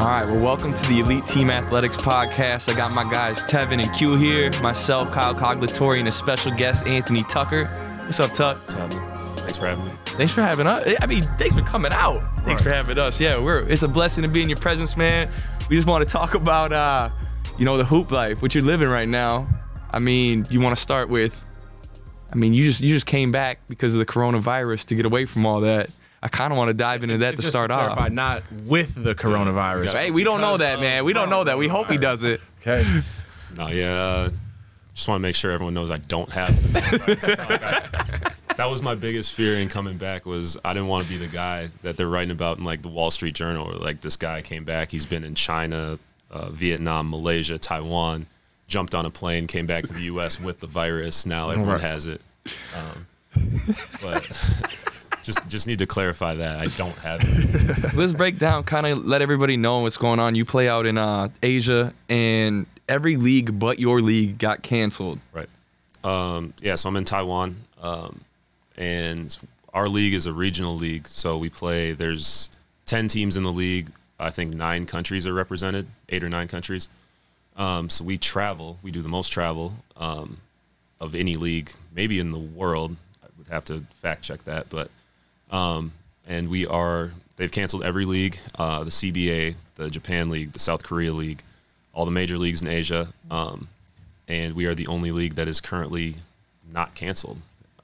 All right, well, welcome to the Elite Team Athletics Podcast. I got my guys Tevin and Q here, myself, Kyle Coglatori, and a special guest, Anthony Tucker. What's up, Tuck? Thanks for having me. Thanks for having us. I mean, thanks for coming out. Thanks for having us. Yeah, we're it's a blessing to be in your presence, man. We just want to talk about uh, you know, the hoop life, what you're living right now. I mean, you want to start with I mean, you just you just came back because of the coronavirus to get away from all that. I kind of want to dive into that to Just start clarify, off. not with the coronavirus. Hey, we don't know that, man. We don't know that. We hope he does it. Okay. No, yeah. Uh, just want to make sure everyone knows I don't have it. So, like, I- that was my biggest fear in coming back was I didn't want to be the guy that they're writing about in like the Wall Street Journal or like this guy came back. He's been in China, uh, Vietnam, Malaysia, Taiwan, jumped on a plane, came back to the U.S. with the virus. Now everyone Right. has it. Um, but just just need to clarify that I don't have it. Let's break down, kind of let everybody know what's going on. You play out in uh, Asia, and every league but your league got canceled. Right. Um, yeah, so I'm in Taiwan, um, and our league is a regional league. So we play. There's ten teams in the league. I think nine countries are represented, eight or nine countries. Um, so we travel. We do the most travel um, of any league, maybe in the world. I would have to fact check that, but um, and we are. They've canceled every league, uh, the CBA, the Japan League, the South Korea League, all the major leagues in Asia. Um, and we are the only league that is currently not canceled.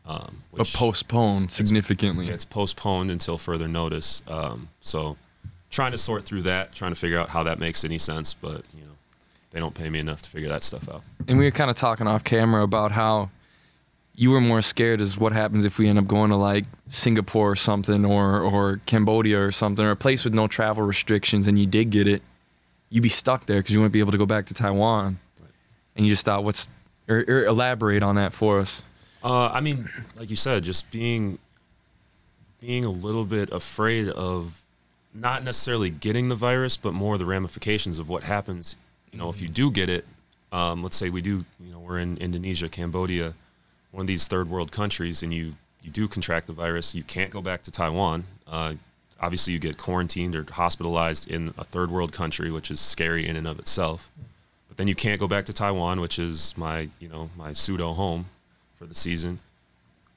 Um, But postponed significantly. it's postponed until further notice. Um, so, trying to sort through that, trying to figure out how that makes any sense. But you know, they don't pay me enough to figure that stuff out. And we were kind of talking off camera about how you were more scared as what happens if we end up going to like Singapore or something or or Cambodia or something or a place with no travel restrictions and you did get it, you'd be stuck there because you wouldn't be able to go back to Taiwan. And you just thought, what's or, or elaborate on that for us. Uh, I mean, like you said, just being being a little bit afraid of not necessarily getting the virus, but more the ramifications of what happens. You know, if you do get it, um, let's say we do, you know, we're in Indonesia, Cambodia, one of these third world countries, and you you do contract the virus, you can't go back to Taiwan. Uh, obviously, you get quarantined or hospitalized in a third world country, which is scary in and of itself. But then you can't go back to Taiwan, which is my you know my pseudo home for the season.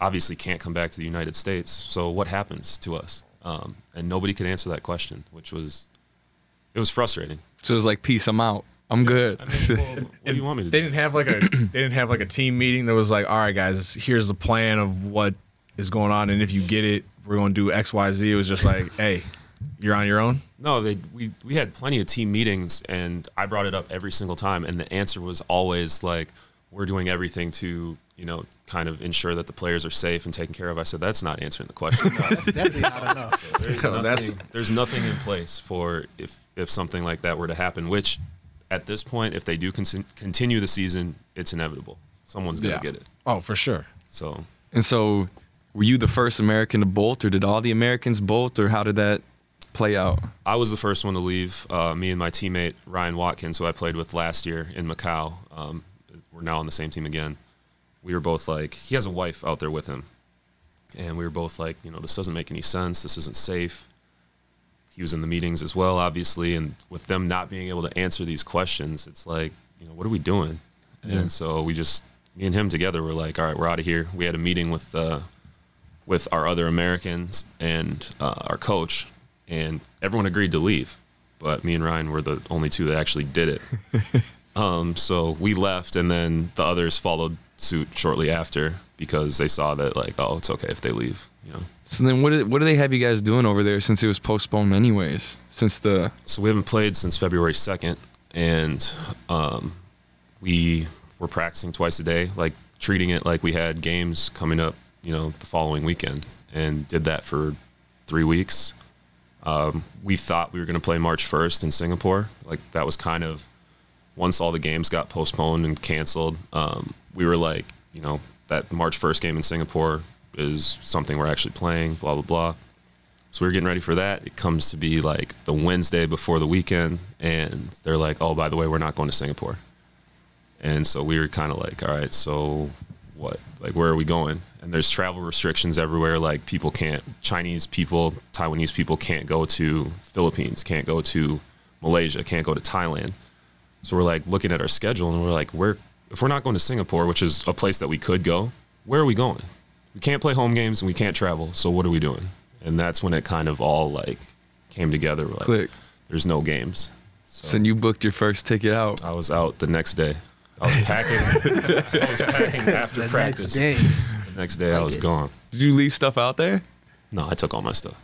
Obviously, can't come back to the United States. So what happens to us? Um, and nobody could answer that question, which was it was frustrating. So it was like, peace, I'm out. I'm good. I mean, well, what do you want me to They do? didn't have like a they didn't have like a team meeting that was like, all right, guys, here's the plan of what is going on, and if you get it, we're going to do X, Y, Z. It was just like, hey, you're on your own. No, they we we had plenty of team meetings, and I brought it up every single time, and the answer was always like, "We're doing everything to you know kind of ensure that the players are safe and taken care of." I said, "That's not answering the question." That's definitely not enough. there's, No, nothing, there's nothing in place for if if something like that were to happen. Which, at this point, if they do con- continue the season, it's inevitable. Someone's gonna Yeah. get it. Oh, for sure. So And so, were you the first American to bolt, or did all the Americans bolt, or how did that play out? I was the first one to leave. Uh, me and my teammate Ryan Watkins, who I played with last year in Macau, um, we're now on the same team again. We were both like, he has a wife out there with him, and we were both like, you know, this doesn't make any sense. This isn't safe. He was in the meetings as well, obviously, and with them not being able to answer these questions, it's like, you know, what are we doing? Yeah. And so we just, me and him together, were like, all right, we're out of here. We had a meeting with uh, with our other Americans and uh, our coach, and everyone agreed to leave. But me and Ryan were the only two that actually did it. um, so we left, and then the others followed suit shortly after because they saw that like, oh, it's okay if they leave. You know. So then, what did, what do they have you guys doing over there since it was postponed anyways? Since the So we haven't played since February second, and um, we were practicing twice a day, like treating it like we had games coming up, you know, the following weekend, and did that for three weeks. Um, we thought we were going to play March 1st in Singapore. Like that was kind of once all the games got postponed and canceled. Um, we were like, you know, that March 1st game in Singapore is something we're actually playing. Blah blah blah. So we were getting ready for that. It comes to be like the Wednesday before the weekend, and they're like, "Oh, by the way, we're not going to Singapore." And so we were kind of like, "All right, so what? Like, where are we going?" And there's travel restrictions everywhere. Like, people can't, Chinese people, Taiwanese people can't go to Philippines, can't go to Malaysia, can't go to Thailand. So we're like looking at our schedule, and we're like, "Where? If we're not going to Singapore, which is a place that we could go, where are we going? We can't play home games and we can't travel. So what are we doing?" And that's when it kind of all like came together. We're like, Click. there's no games. So you booked your first ticket out. I was out the next day. I was packing. I was packing after The practice. next day. The next day, I was it. gone. Did you leave stuff out there? No, I took all my stuff.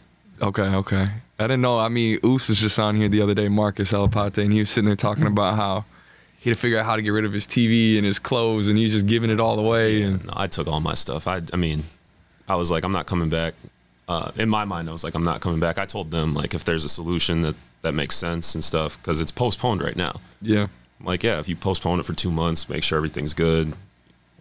Okay, okay. I didn't know. I mean, Oos was just on here the other day, Marcus Alapate, and he was sitting there talking about how he had to figure out how to get rid of his TV and his clothes, and he's just giving it all away. And No, I took all my stuff. I, I mean, I was like, I'm not coming back. Uh, in my mind, I was like, I'm not coming back. I told them like, if there's a solution that that makes sense and stuff, because it's postponed right now. yeah, I'm like, yeah, if you postpone it for two months, make sure everything's good,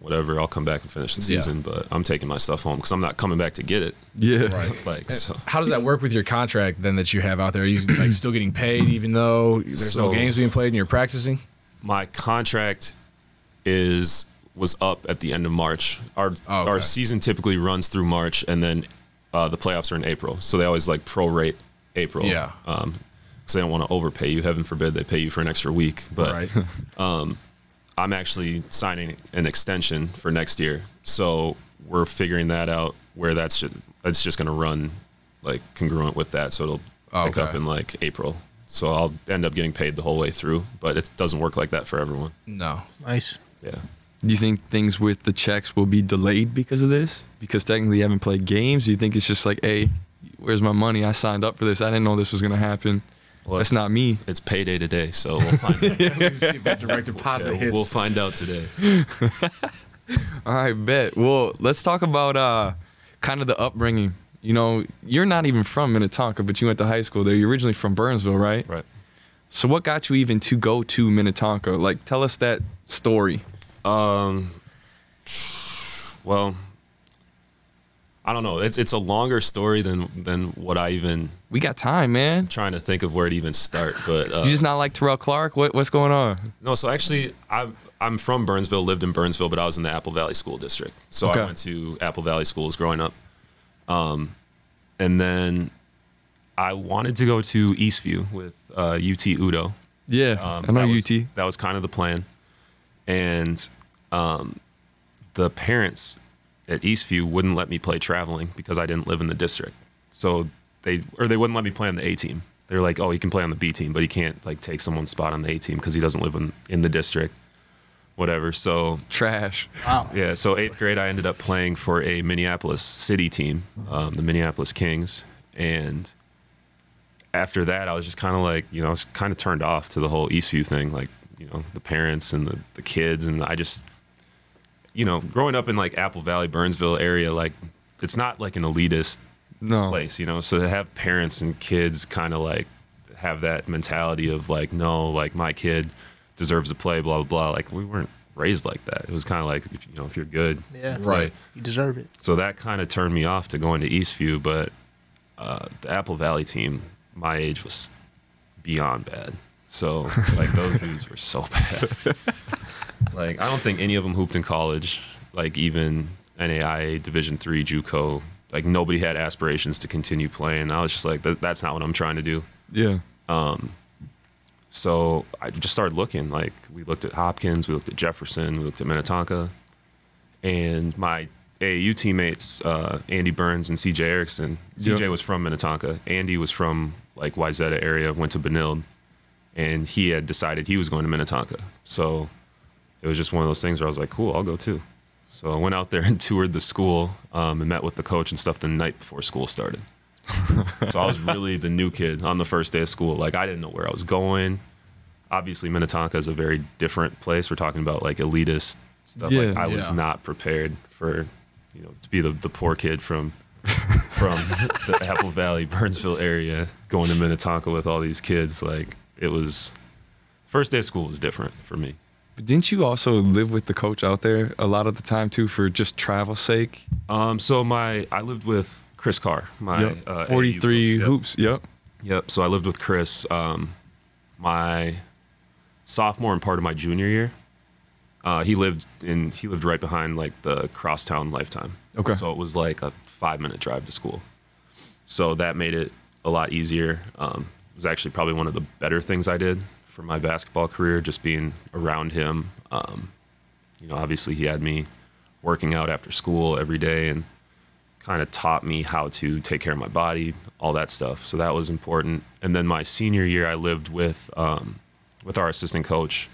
whatever. I'll come back and finish the Yeah. season, but I'm taking my stuff home because I'm not coming back to get it. yeah. Right. Like, so How does that work with your contract then that you have out there? Are you like still getting paid even though there's no games being played and you're practicing? my contract is was up at the end of March. Our Oh, okay. our season typically runs through March, and then uh, the playoffs are in April. So they always like prorate April. Yeah. Um, because they don't want to overpay you. Heaven forbid they pay you for an extra week. But right. I'm actually signing an extension for next year. So we're figuring that out where that's just, it's just going to run like congruent with that. So it'll Oh, pick okay. up in like April. So I'll end up getting paid the whole way through, but it doesn't work like that for everyone. No. Nice. Yeah. Do you think things with the checks will be delayed because of this? Because technically you haven't played games. Do you think it's just like, hey, where's my money? I signed up for this. I didn't know this was gonna happen. Well, That's not me. It's payday today, so we'll find, see if that direct deposit yeah, hits. we'll find out today. All right, bet. Well, let's talk about uh, kind of the upbringing. You know, you're not even from Minnetonka, but you went to high school there. You're originally from Burnsville, right? Right. So what got you even to go to Minnetonka? Like, tell us that story. Um. Well, I don't know. It's it's a longer story than than what I even We got time, man. trying to think of where to even start. But uh, You just not like Terrell Clark? What what's going on? no. So actually, I I'm from Burnsville. Lived in Burnsville, but I was in the Apple Valley School District. So Okay. I went to Apple Valley schools growing up. Um, and then I wanted to go to Eastview with uh, UT Udo. Yeah, Um, I know that UT. was, That was kind of the plan. And um, the parents at Eastview wouldn't let me play traveling because I didn't live in the district. So they or they wouldn't let me play on the A team. They're like, oh, he can play on the B team, but he can't like take someone's spot on the A team because he doesn't live in, in the district. Whatever. So Trash. Wow. yeah, so eighth grade, I ended up playing for a Minneapolis City team, um, the Minneapolis Kings, and after that, I was just kind of like, you know, I was kind of turned off to the whole Eastview thing, like, you know, the parents and the, the kids, and I just, you know, growing up in like Apple Valley, Burnsville area, like, it's not like an elitist No. place, you know. So to have parents and kids kind of like have that mentality of like, no, like my kid deserves to play, blah blah blah. Like we weren't raised like that. It was kind of like, if, you know, if you're good, Yeah. Right. You deserve it. so that kind of turned me off to going to Eastview. But uh, the Apple Valley team, my age was beyond bad. So like those dudes were so bad. Like I don't think any of them hooped in college. Like even NAIA Division three JUCO. Like nobody had aspirations to continue playing. I was just like, that, that's not what I'm trying to do. Yeah. Um, So I just started looking. Like we looked at Hopkins, we looked at Jefferson, we looked at Minnetonka, and my AAU teammates, uh, Andy Burns and CJ Erickson. CJ Yep. was from Minnetonka. Andy was from like Wayzata area, went to Benilde, and he had decided he was going to Minnetonka. So it was just one of those things where I was like, cool, I'll go too. So I went out there and toured the school um, and met with the coach and stuff the night before school started. so I was really the new kid on the first day of school. Like I didn't know where I was going. Obviously, Minnetonka is a very different place. We're talking about like elitist stuff. like Yeah. I was not prepared for, you know, to be the, the poor kid from from the Apple Valley, Burnsville area, going to Minnetonka with all these kids. Like it was first day of school was different for me. But didn't you also live with the coach out there a lot of the time too for just travel sake? Um, so my I lived with Chris Carr, my Yep. uh, 43 coach. Yep. hoops. Yep. Yep. So I lived with Chris um, my sophomore and part of my junior year. Uh, he lived in he lived right behind like the crosstown lifetime. Okay. So it was like a five minute drive to school. So that made it a lot easier. Um, it was actually probably one of the better things I did for my basketball career, just being around him. Um, you know, obviously he had me working out after school every day and kind of taught me how to take care of my body, all that stuff. So that was important. And then my senior year, I lived with um, with our assistant coach.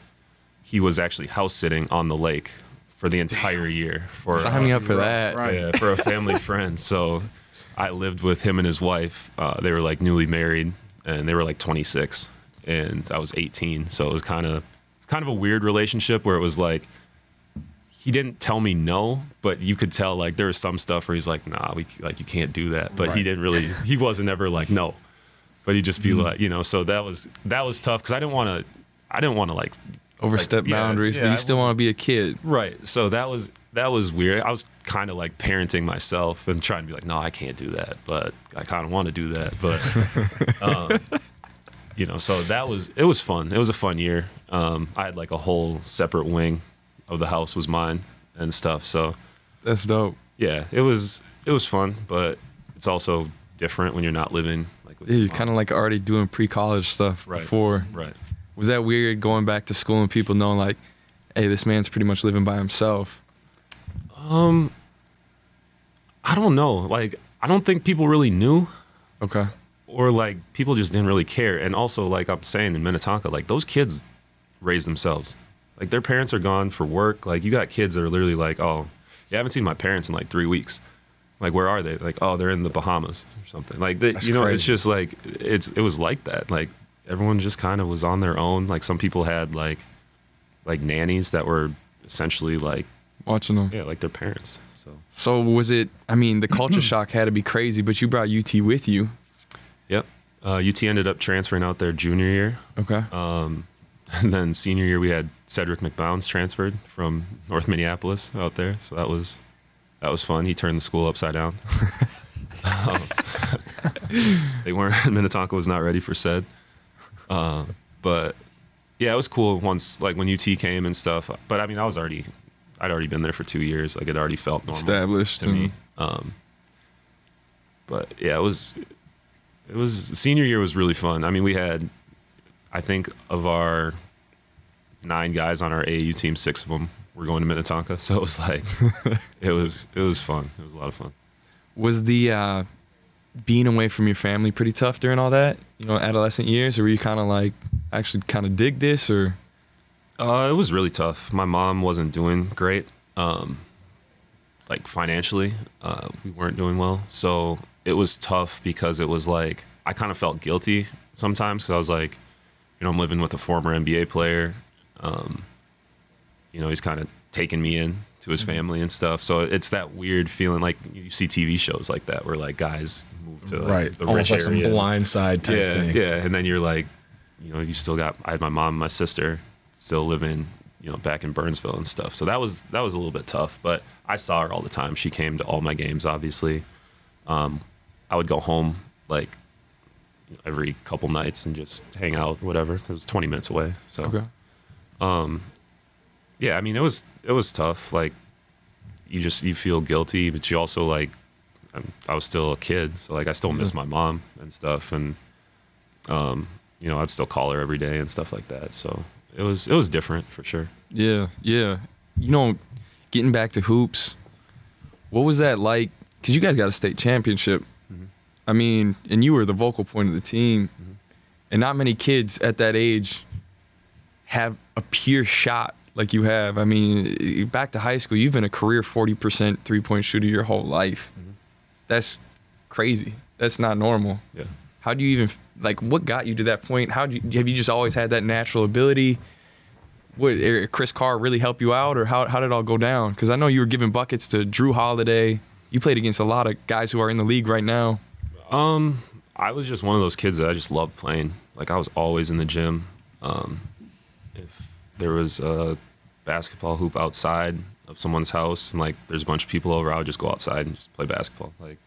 He was actually house sitting on the lake for the entire year for Sign me up for that. Right. yeah, for a family friend. So I lived with him and his wife. Uh, they were like newly married, and they were like 26, and I was 18. So it was kind of kind of a weird relationship where it was like he didn't tell me no, but you could tell like there was some stuff where he's like, nah, we like you can't do that. But he didn't really. He wasn't ever like no, but he'd just be Mm-hmm. like, you know. So that was that was tough because I didn't want to. I didn't want to like Overstep Like, boundaries, yeah, but I you still want to be a kid. Right. So that was that was weird. I was kind of like parenting myself and trying to be like, no, I can't do that, but I kind of want to do that, but um, you know. So that was it was fun. It was a fun year. Um, I had like a whole separate wing of the house was mine and stuff. So That's dope. yeah, it was it was fun, but it's also different when you're not living like with Yeah, you're kind of like already doing pre-college stuff Right. before. right. Was that weird going back to school and people knowing like, hey, this man's pretty much living by himself? Um, I don't know. Like I don't think people really knew. Okay. Or like people just didn't really care. And also, like I'm saying in Minnetonka, like those kids raise themselves. Like their parents are gone for work. Like you got kids that are literally like, oh, yeah, I haven't seen my parents in like three weeks. Like where are they? Like oh, they're in the Bahamas or something. Like they, you know, it's just like it's it was like that. Like everyone just kind of was on their own. Like some people had like like nannies that were essentially like Watching them. yeah, like their parents. So So was it? I mean, the culture shock had to be crazy, but you brought UT with you. Uh, UT ended up transferring out their junior year. Okay. Um, and then senior year we had Cedric McBounds transferred from North Minneapolis out there, so that was that was fun. He turned the school upside down. Um, they weren't Minnetonka was not ready for said, uh, but yeah, it was cool once like when UT came and stuff. But I mean, I was already I'd already been there for two years. Like it already felt normal Established. to me. Um, but yeah, it was it was senior year was really fun. I mean, we had I think of our nine guys on our AAU team, six of them were going to Minnetonka. So it was like it was it was fun. It was a lot of fun. Was the uh, being away from your family pretty tough during all that? You know, adolescent years, or were you kind of like actually kind of dig this, or Uh, it was really tough. My mom wasn't doing great. Um, like financially, uh, we weren't doing well. So it was tough because it was like I kind of felt guilty sometimes because I was like, you know, I'm living with a former NBA player. Um, you know, he's kind of taking me in to his family and stuff. So it's that weird feeling like you see TV shows like that where like guys move to like, right. the Almost like some area. blind side type yeah, thing. Yeah, and then you're like, you know, you still got I had my mom, and my sister still living, you know, back in Burnsville and stuff. So that was that was a little bit tough, but I saw her all the time. She came to all my games, obviously. Um, I would go home like every couple nights and just hang out, whatever. It was 20 minutes away. So okay? yeah, I mean, it was it was tough. Like, you just you feel guilty, but you also like, I'm, I was still a kid, so like I still miss my mom and stuff, and um, you know, I'd still call her every day and stuff like that. So it was it was different for sure. Yeah, yeah. You know, getting back to hoops, what was that like? Because you guys got a state championship. Mm-hmm. I mean, and you were the vocal point of the team, mm-hmm. and not many kids at that age have a pure shot like you have. I mean, back to high school, you've been a career 40% three point shooter your whole life. Mm-hmm. That's crazy. That's not normal. Yeah. How do you even like? What got you to that point? How do you have you just always had that natural ability? What er, Chris Carr really help you out, or how how did it all go down? Because I know you were giving buckets to Jrue Holiday. You played against a lot of guys who are in the league right now. Um, I was just one of those kids that I just loved playing. Like I was always in the gym. Um, if there was a basketball hoop outside of someone's house and like there's a bunch of people over, I would just go outside and just play basketball. Like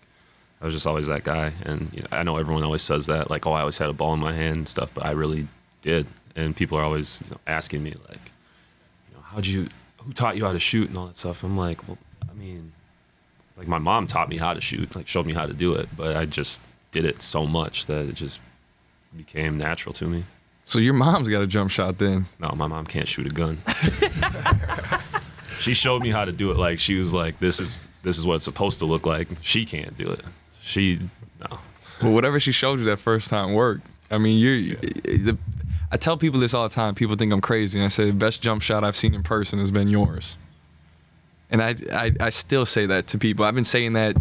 I was just always that guy, and you know, I know everyone always says that, like, oh, I always had a ball in my hand and stuff, but I really did. And people are always you know, asking me, like, you know, how'd you, who taught you how to shoot and all that stuff? I'm like, well, I mean, like my mom taught me how to shoot, like showed me how to do it, but I just did it so much that it just became natural to me. So your mom's got a jump shot then. No, my mom can't shoot a gun. she showed me how to do it. Like she was like, "This is this is what it's supposed to look like." She can't do it. She no. Well, whatever she showed you that first time worked. I mean, you're. The, I tell people this all the time. People think I'm crazy, and I say the best jump shot I've seen in person has been yours. And I, I, I still say that to people. I've been saying that,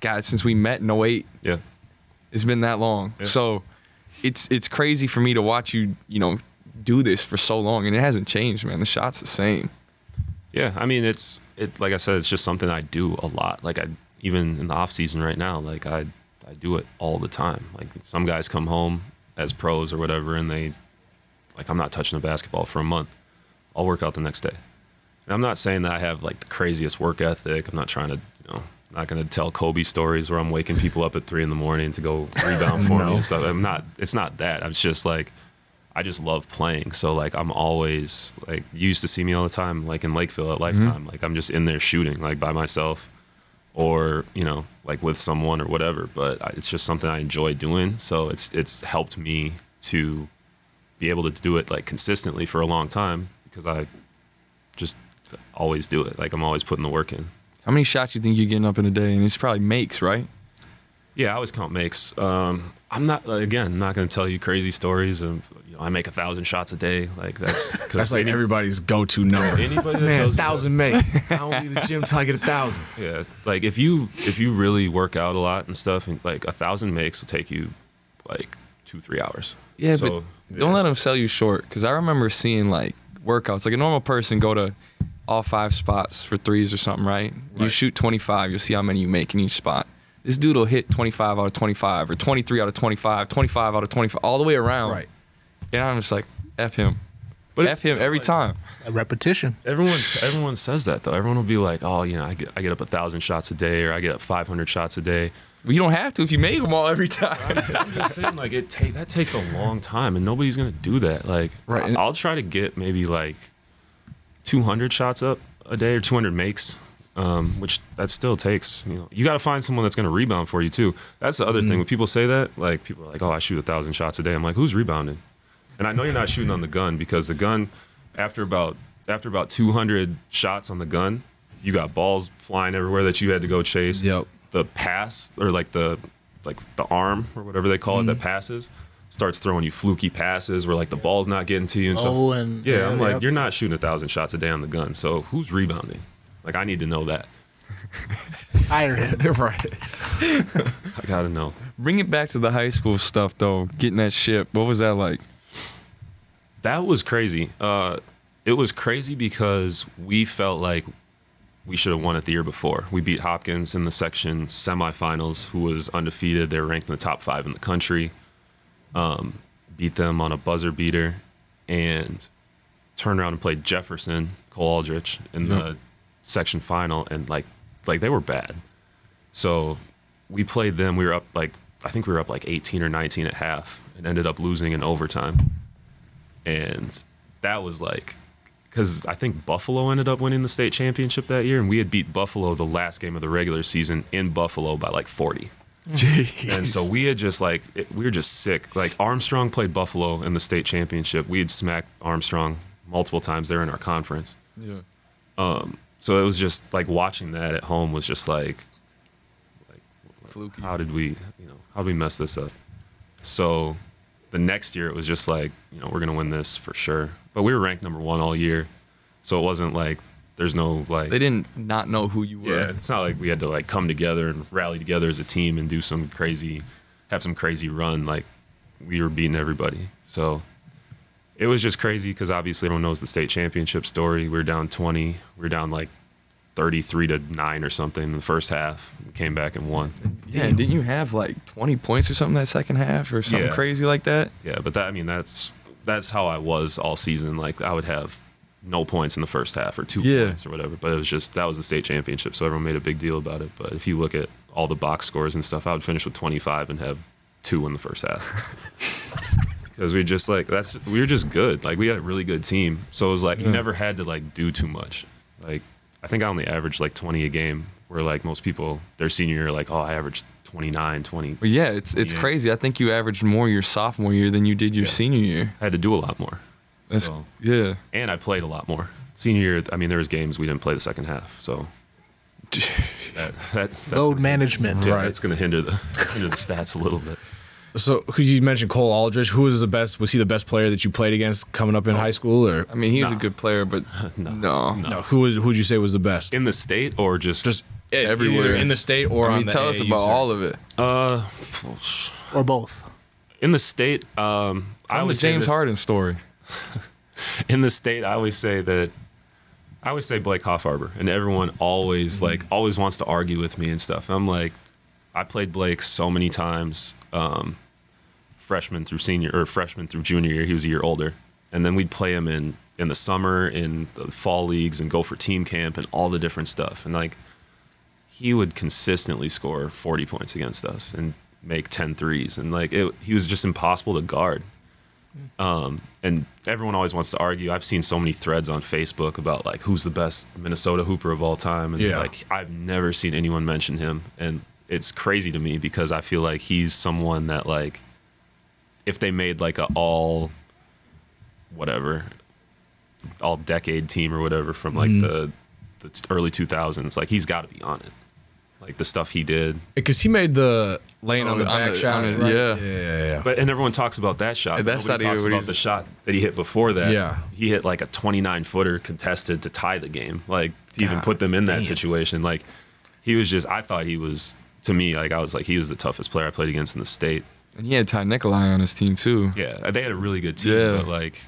God, since we met in 08. Yeah. It's been that long. Yeah. So, it's it's crazy for me to watch you, you know, do this for so long, and it hasn't changed, man. The shot's the same. Yeah, I mean it's it like I said, it's just something I do a lot. Like I even in the off season right now, like I I do it all the time. Like some guys come home as pros or whatever, and they like I'm not touching a basketball for a month. I'll work out the next day. And I'm not saying that I have like the craziest work ethic. I'm not trying to you know not going to tell Kobe stories where I'm waking people up at three in the morning to go rebound for me No. and stuff. I'm not. It's not that. It's just like I just love playing. So like I'm always like you used to see me all the time, like in Lakeville at mm-hmm. Lifetime. Like I'm just in there shooting, like by myself, or you know, like with someone or whatever. But it's just something I enjoy doing. So it's it's helped me to be able to do it like consistently for a long time because I just always do it. Like I'm always putting the work in. How many shots you think you're getting up in a day? And it's probably makes, right? Yeah, I always count makes. Um, I'm not again not going to tell you crazy stories of you know I make a thousand shots a day. Like that's 'cause That's like any- everybody's go-to number. Anybody that Man, tells you thousand makes. I don't leave the gym till I get a thousand. Yeah, like if you if you really work out a lot and stuff, and like a thousand makes will take you like two three hours. Yeah, So, but don't let them sell you short. Because I remember seeing like workouts, like a normal person go to all five spots for threes or something, right? You shoot 25, you'll see how many you make in each spot. This dude will hit 25 out of 25 or 23 out of 25, 25 out of 25, all the way around. Right. And I'm just like, F him. but F it's him every like, time. A repetition. Everyone everyone says that though. Everyone will be like, oh, you know, I get I get up a thousand shots a day, or I get up 500 shots a day. Well, you don't have to if you make them all every time. I'm just saying, like it take that takes a long time, and nobody's gonna do that. Like, Right, I- I'll try to get maybe like 200 shots up a day or 200 makes, um, which that still takes. You know, you got to find someone that's gonna rebound for you too. That's the other thing. When people say that, like people are like, "Oh, I shoot a thousand shots a day." I'm like, "Who's rebounding?" And I know you're not shooting on the gun because the gun, after about after about 200 shots on the gun, you got balls flying everywhere that you had to go chase Yep. the pass or like the like the arm or whatever they call it that passes starts throwing you fluky passes where like the ball's not getting to you and stuff. Oh, and yeah, I'm like, yep. you're not shooting a thousand shots a day on the gun. So who's rebounding? Like I need to know that. iron. right. I gotta know. Bring it back to the high school stuff, though. Getting that ship. What was that like? That was crazy. Uh, it was crazy because we felt like we should have won it the year before. We beat Hopkins in the section semifinals, who was undefeated. They were ranked in the top five in the country. Um, beat them on a buzzer beater, and turned around and played Jefferson Cole Aldrich in the section final, and like like they were bad. So we played them. We were up like I think we were up like 18 or 19 at half, and ended up losing in overtime and that was like because I think Buffalo ended up winning the state championship that year, and we had beat Buffalo the last game of the regular season in Buffalo by like 40. Jeez. And so we had just like it, we were just sick. Like Armstrong played Buffalo in the state championship. We had smacked Armstrong multiple times there in our conference. Yeah. Um, So it was just like watching that at home was just like Fluky. how did we, you know, how did we mess this up? So the next year it was just like, you know, we're gonna win this for sure. But we were ranked number one all year, so it wasn't like there's no like. They didn't not know who you were. yeah, it's not like we had to like come together and rally together as a team and do some crazy, have some crazy run. Like we were beating everybody. So it was just crazy because obviously everyone knows the state championship story. We were down 20. We were down like 33 to nine or something in the first half. We came back and won. Yeah, didn't you have like 20 points or something that second half or something Yeah. crazy like that? Yeah, but that I mean that's that's how I was all season. Like I would have no points in the first half or two Yeah. points or whatever. But it was just that was the state championship, so everyone made a big deal about it. But if you look at all the box scores and stuff, I would finish with 25 and have two in the first half. because we just like that's we were just good. Like we had a really good team, so it was like you never had to like do too much. Like I think I only averaged like 20 a game, where like most people their senior year like oh I averaged 29, 20. But yeah, it's it's Yeah. crazy. I think you averaged more your sophomore year than you did your Yeah. senior year. I had to do a lot more. That's So- yeah. and I played a lot more. Senior year, I mean, there was games we didn't play the second half, so that, that that's Load gonna- management. Yeah, Right. it's going to hinder the hinder the stats a little bit. So, who you mentioned Cole Aldrich? Who was the best? Was he the best player that you played against coming up in high school, or I mean, he was a good player, but No. no. no? Who was? Who would you say was the best? In the state or just Just everywhere. either in the state or I on mean, the tell us about circuit. all of it. uh Or both. in the state. Um, I Tell the always say James this- Harden story. in the state, I always say that I always say Blake Hoffarber, and everyone always like always wants to argue with me and stuff. I'm like, I played Blake so many times, um, freshman through senior or freshman through junior year. He was a year older, and then we'd play him in in the summer, in the fall leagues, and go for team camp and all the different stuff. And like, he would consistently score 40 points against us and make 10 threes, and like it, he was just impossible to guard. Um, and everyone always wants to argue. I've seen so many threads on Facebook about like who's the best Minnesota hooper of all time, and Yeah. like I've never seen anyone mention him, and it's crazy to me because I feel like he's someone that like if they made like a all whatever all decade team or whatever from like mm-hmm. the the early 2000s, like he's got to be on it. Like the stuff he did, Because he made the laying on Oh, the back the- shot. it, right? yeah. yeah, yeah, yeah. But and everyone talks about that shot. Hey, that's not even talks what about he's- the shot that he hit before that. Yeah. he hit like a 29 footer contested to tie the game. Like to even put them in that damn. situation. Like he was just. I thought he was to me like I was like he was the toughest player I played against in the state. And he had Ty Nikolai on his team too. Yeah, they had a really good team. Yeah. But like,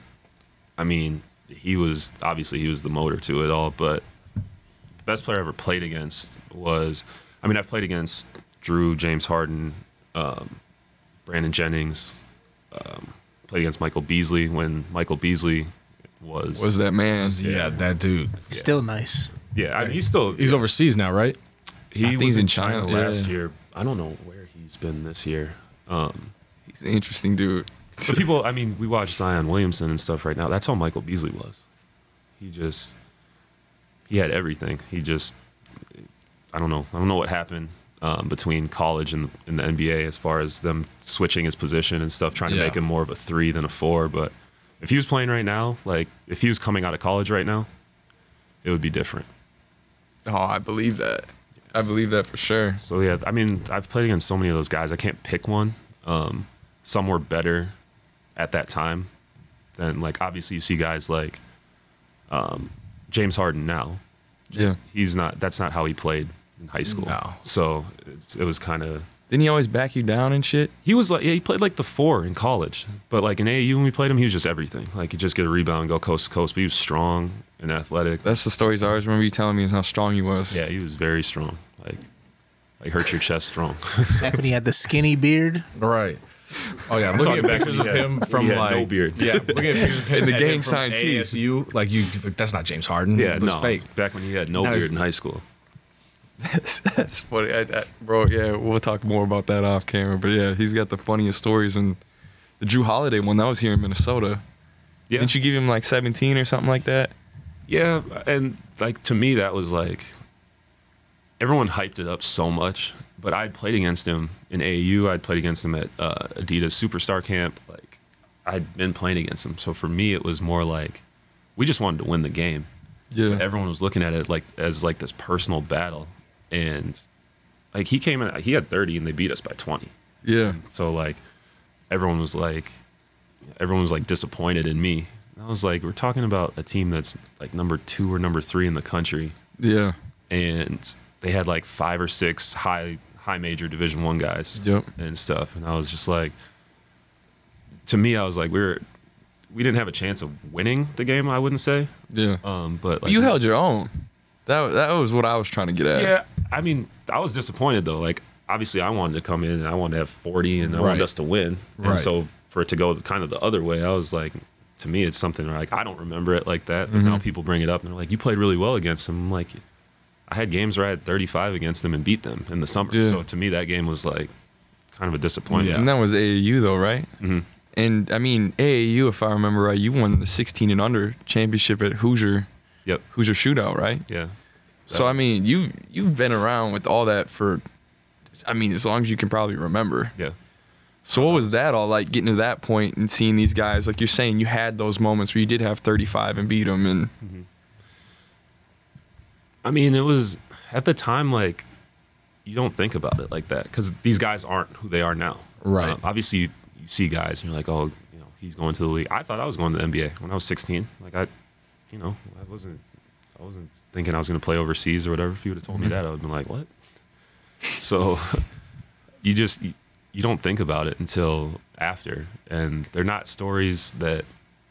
I mean, he was obviously he was the motor to it all. But the best player I ever played against was. I mean, I've played against Jrue, James Harden, um, Brandon Jennings. Um, played against Michael Beasley when Michael Beasley was Was that man? yeah, that dude. Still nice. Yeah, I mean, he's still He's overseas now, right? He think was he's in in China, China, last yeah. year. I don't know where he's been this year. Um, He's an interesting dude. but people, I mean, we watch Zion Williamson and stuff right now. That's how Michael Beasley was. He just, he had everything. He just, I don't know. I don't know what happened um, between college and, and the NBA as far as them switching his position and stuff, trying to Yeah. make him more of a three than a four. But if he was playing right now, like if he was coming out of college right now, it would be different. Oh, I believe that. I believe that for sure. So yeah, I mean, I've played against so many of those guys. I can't pick one. Um, some were better at that time than like obviously you see guys like um, James Harden now. Yeah. He's not. That's not how he played in high school. No. So it's, it was kind of. Didn't he always back you down and shit? He was like, yeah, he played like the four in college, but like in AAU when we played him, he was just everything. Like he'd just get a rebound, and go coast to coast. But he was strong and athletic. That's the stories I always remember you telling me is how strong he was. yeah, he was very strong. Like, like hurt your chest strong. Back when he had the skinny beard. Right. Oh yeah, talking looking at pictures of he had- him from like no beard. Yeah, looking at pictures of him In the and gang sign tee. ASU, like you, like, that's not James Harden. Yeah, it looks no, fake. back when he had no Now beard in high school. That's, that's funny. I, I, bro, yeah, we'll talk more about that off camera. But yeah, he's got the funniest stories. And the Jrue Holiday one, that was here in Minnesota. Yeah, Didn't you give him like 17 or something like that? Yeah, and like to me that was like everyone hyped it up so much. But I'd played against him in AAU. I'd played against him at uh, Adidas Superstar Camp. Like I'd been playing against him. So for me, it was more like we just wanted to win the game. Yeah. But everyone was looking at it like as like this personal battle, and like he came in, he had 30 and they beat us by 20. yeah. So like everyone was like everyone was like disappointed in me. And I was like, we're talking about a team that's like number two or number three in the country, Yeah. and they had like five or six high high major Division One guys Yep. and stuff. And I was just like, to me, I was like, we were we didn't have a chance of winning the game. I wouldn't say, Yeah. um, but like, you held your own. That, that was what I was trying to get at. Yeah, I mean, I was disappointed though. Like, obviously, I wanted to come in and I wanted to have 40 and I Right. wanted us to win. Right. And so for it to go kind of the other way, I was like, to me, it's something where like I don't remember it like that. But now people bring it up and they're like, "You played really well against them." I'm like, I had games where I had 35 against them and beat them in the summer. Yeah. So to me, that game was like kind of a disappointment. And that was AAU though, right? Mhm. And I mean AAU, if I remember right, you won the 16 and under championship at Hoosier Yep. Hoosier Shootout, right? Yeah. So I mean, you you've been around with all that for, I mean, as long as you can probably remember. Yeah. So what was that all like? Getting to that point and seeing these guys, like you're saying, you had those moments where you did have 35 and beat them, and I mean, it was at the time like you don't think about it like that because these guys aren't who they are now. Right. Uh, obviously, you, you see guys and you're like, oh, you know, he's going to the league. I thought I was going to the NBA when I was 16. Like I, you know, I wasn't, I wasn't thinking I was going to play overseas or whatever. If you would have told me that, I would have been like, what? So, you just you, you don't think about it until after, and they're not stories that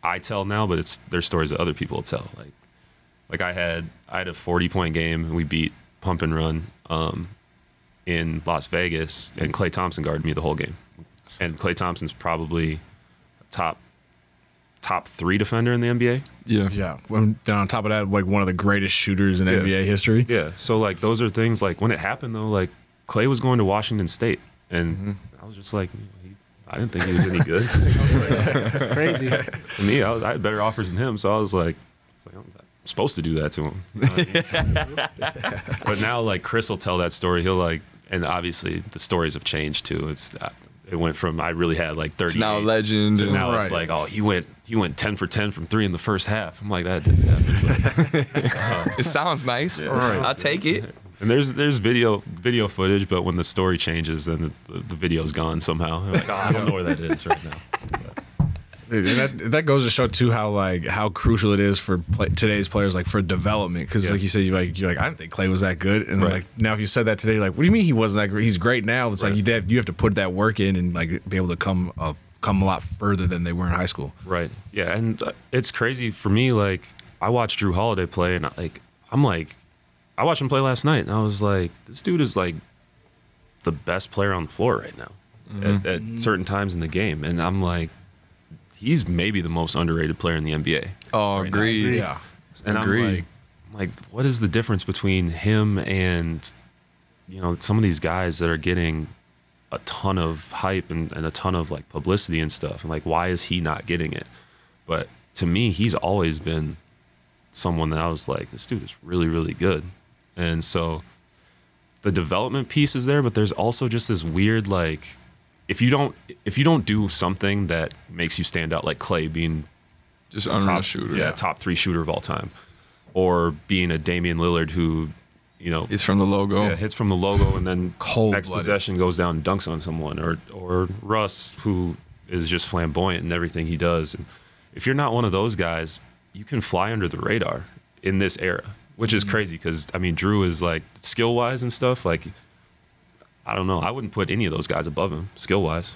I tell now, but it's they're stories that other people tell. Like like I had I had a 40 point game and we beat Pump and Run um, in Las Vegas and Klay Thompson guarded me the whole game. And Klay Thompson's probably top top 3 defender in the NBA. yeah, Yeah. Well, then on top of that, like one of the greatest shooters in Yeah. NBA history. Yeah. So like those are things like when it happened though like Klay was going to Washington State and I was just like he, I didn't think he was any good. That's crazy. to me, I, was, I had better offers than him, so I was like, I was like I'm supposed to do that to him. You know I mean? but now, like Chris will tell that story. He'll like, and obviously the stories have changed too. It's uh, it went from I really had like thirty. now a legend. And- now it's like, oh, he went he went ten for ten from three in the first half. I'm like that didn't happen. it sounds nice. Yeah, All right. I'll take it. And there's there's video video footage, but when the story changes, then the, the, video's gone somehow. Like, oh, I don't know where that is right now. Dude, and that that goes to show too how like how crucial it is for play, today's players like for development because Yeah. like you said you like you're like I didn't think Klay was that good and Right. like now if you said that today you're like what do you mean he wasn't that great he's great now it's Right. like you have, you have to put that work in and like be able to come uh, come a lot further than they were in high school Right. Yeah, and uh, it's crazy for me. Like I watched Jrue Holiday play, and like I'm like, I watched him play last night, and I was like, this dude is like the best player on the floor right now at, mm-hmm. at certain times in the game, and I'm like, he's maybe the most underrated player in the NBA. Oh, Right now. agreed. yeah And Agreed. I'm like, I'm like, what is the difference between him and you know some of these guys that are getting a ton of hype and, and a ton of like publicity and stuff and like why is he not getting it but to me he's always been someone that i was like this dude is really really good and so the development piece is there but there's also just this weird like if you don't if you don't do something that makes you stand out like Klay being Just unreal top shooter. yeah top three shooter of all time or being a Damian Lillard who you know It's from the logo. yeah, hits from the logo and then Cold-blooded. next possession goes down and dunks on someone, or or Russ who is just flamboyant in everything he does. And if you're not one of those guys, you can fly under the radar in this era, which is crazy because I mean Jrue is like skill wise and stuff. Like I don't know, I wouldn't put any of those guys above him skill wise.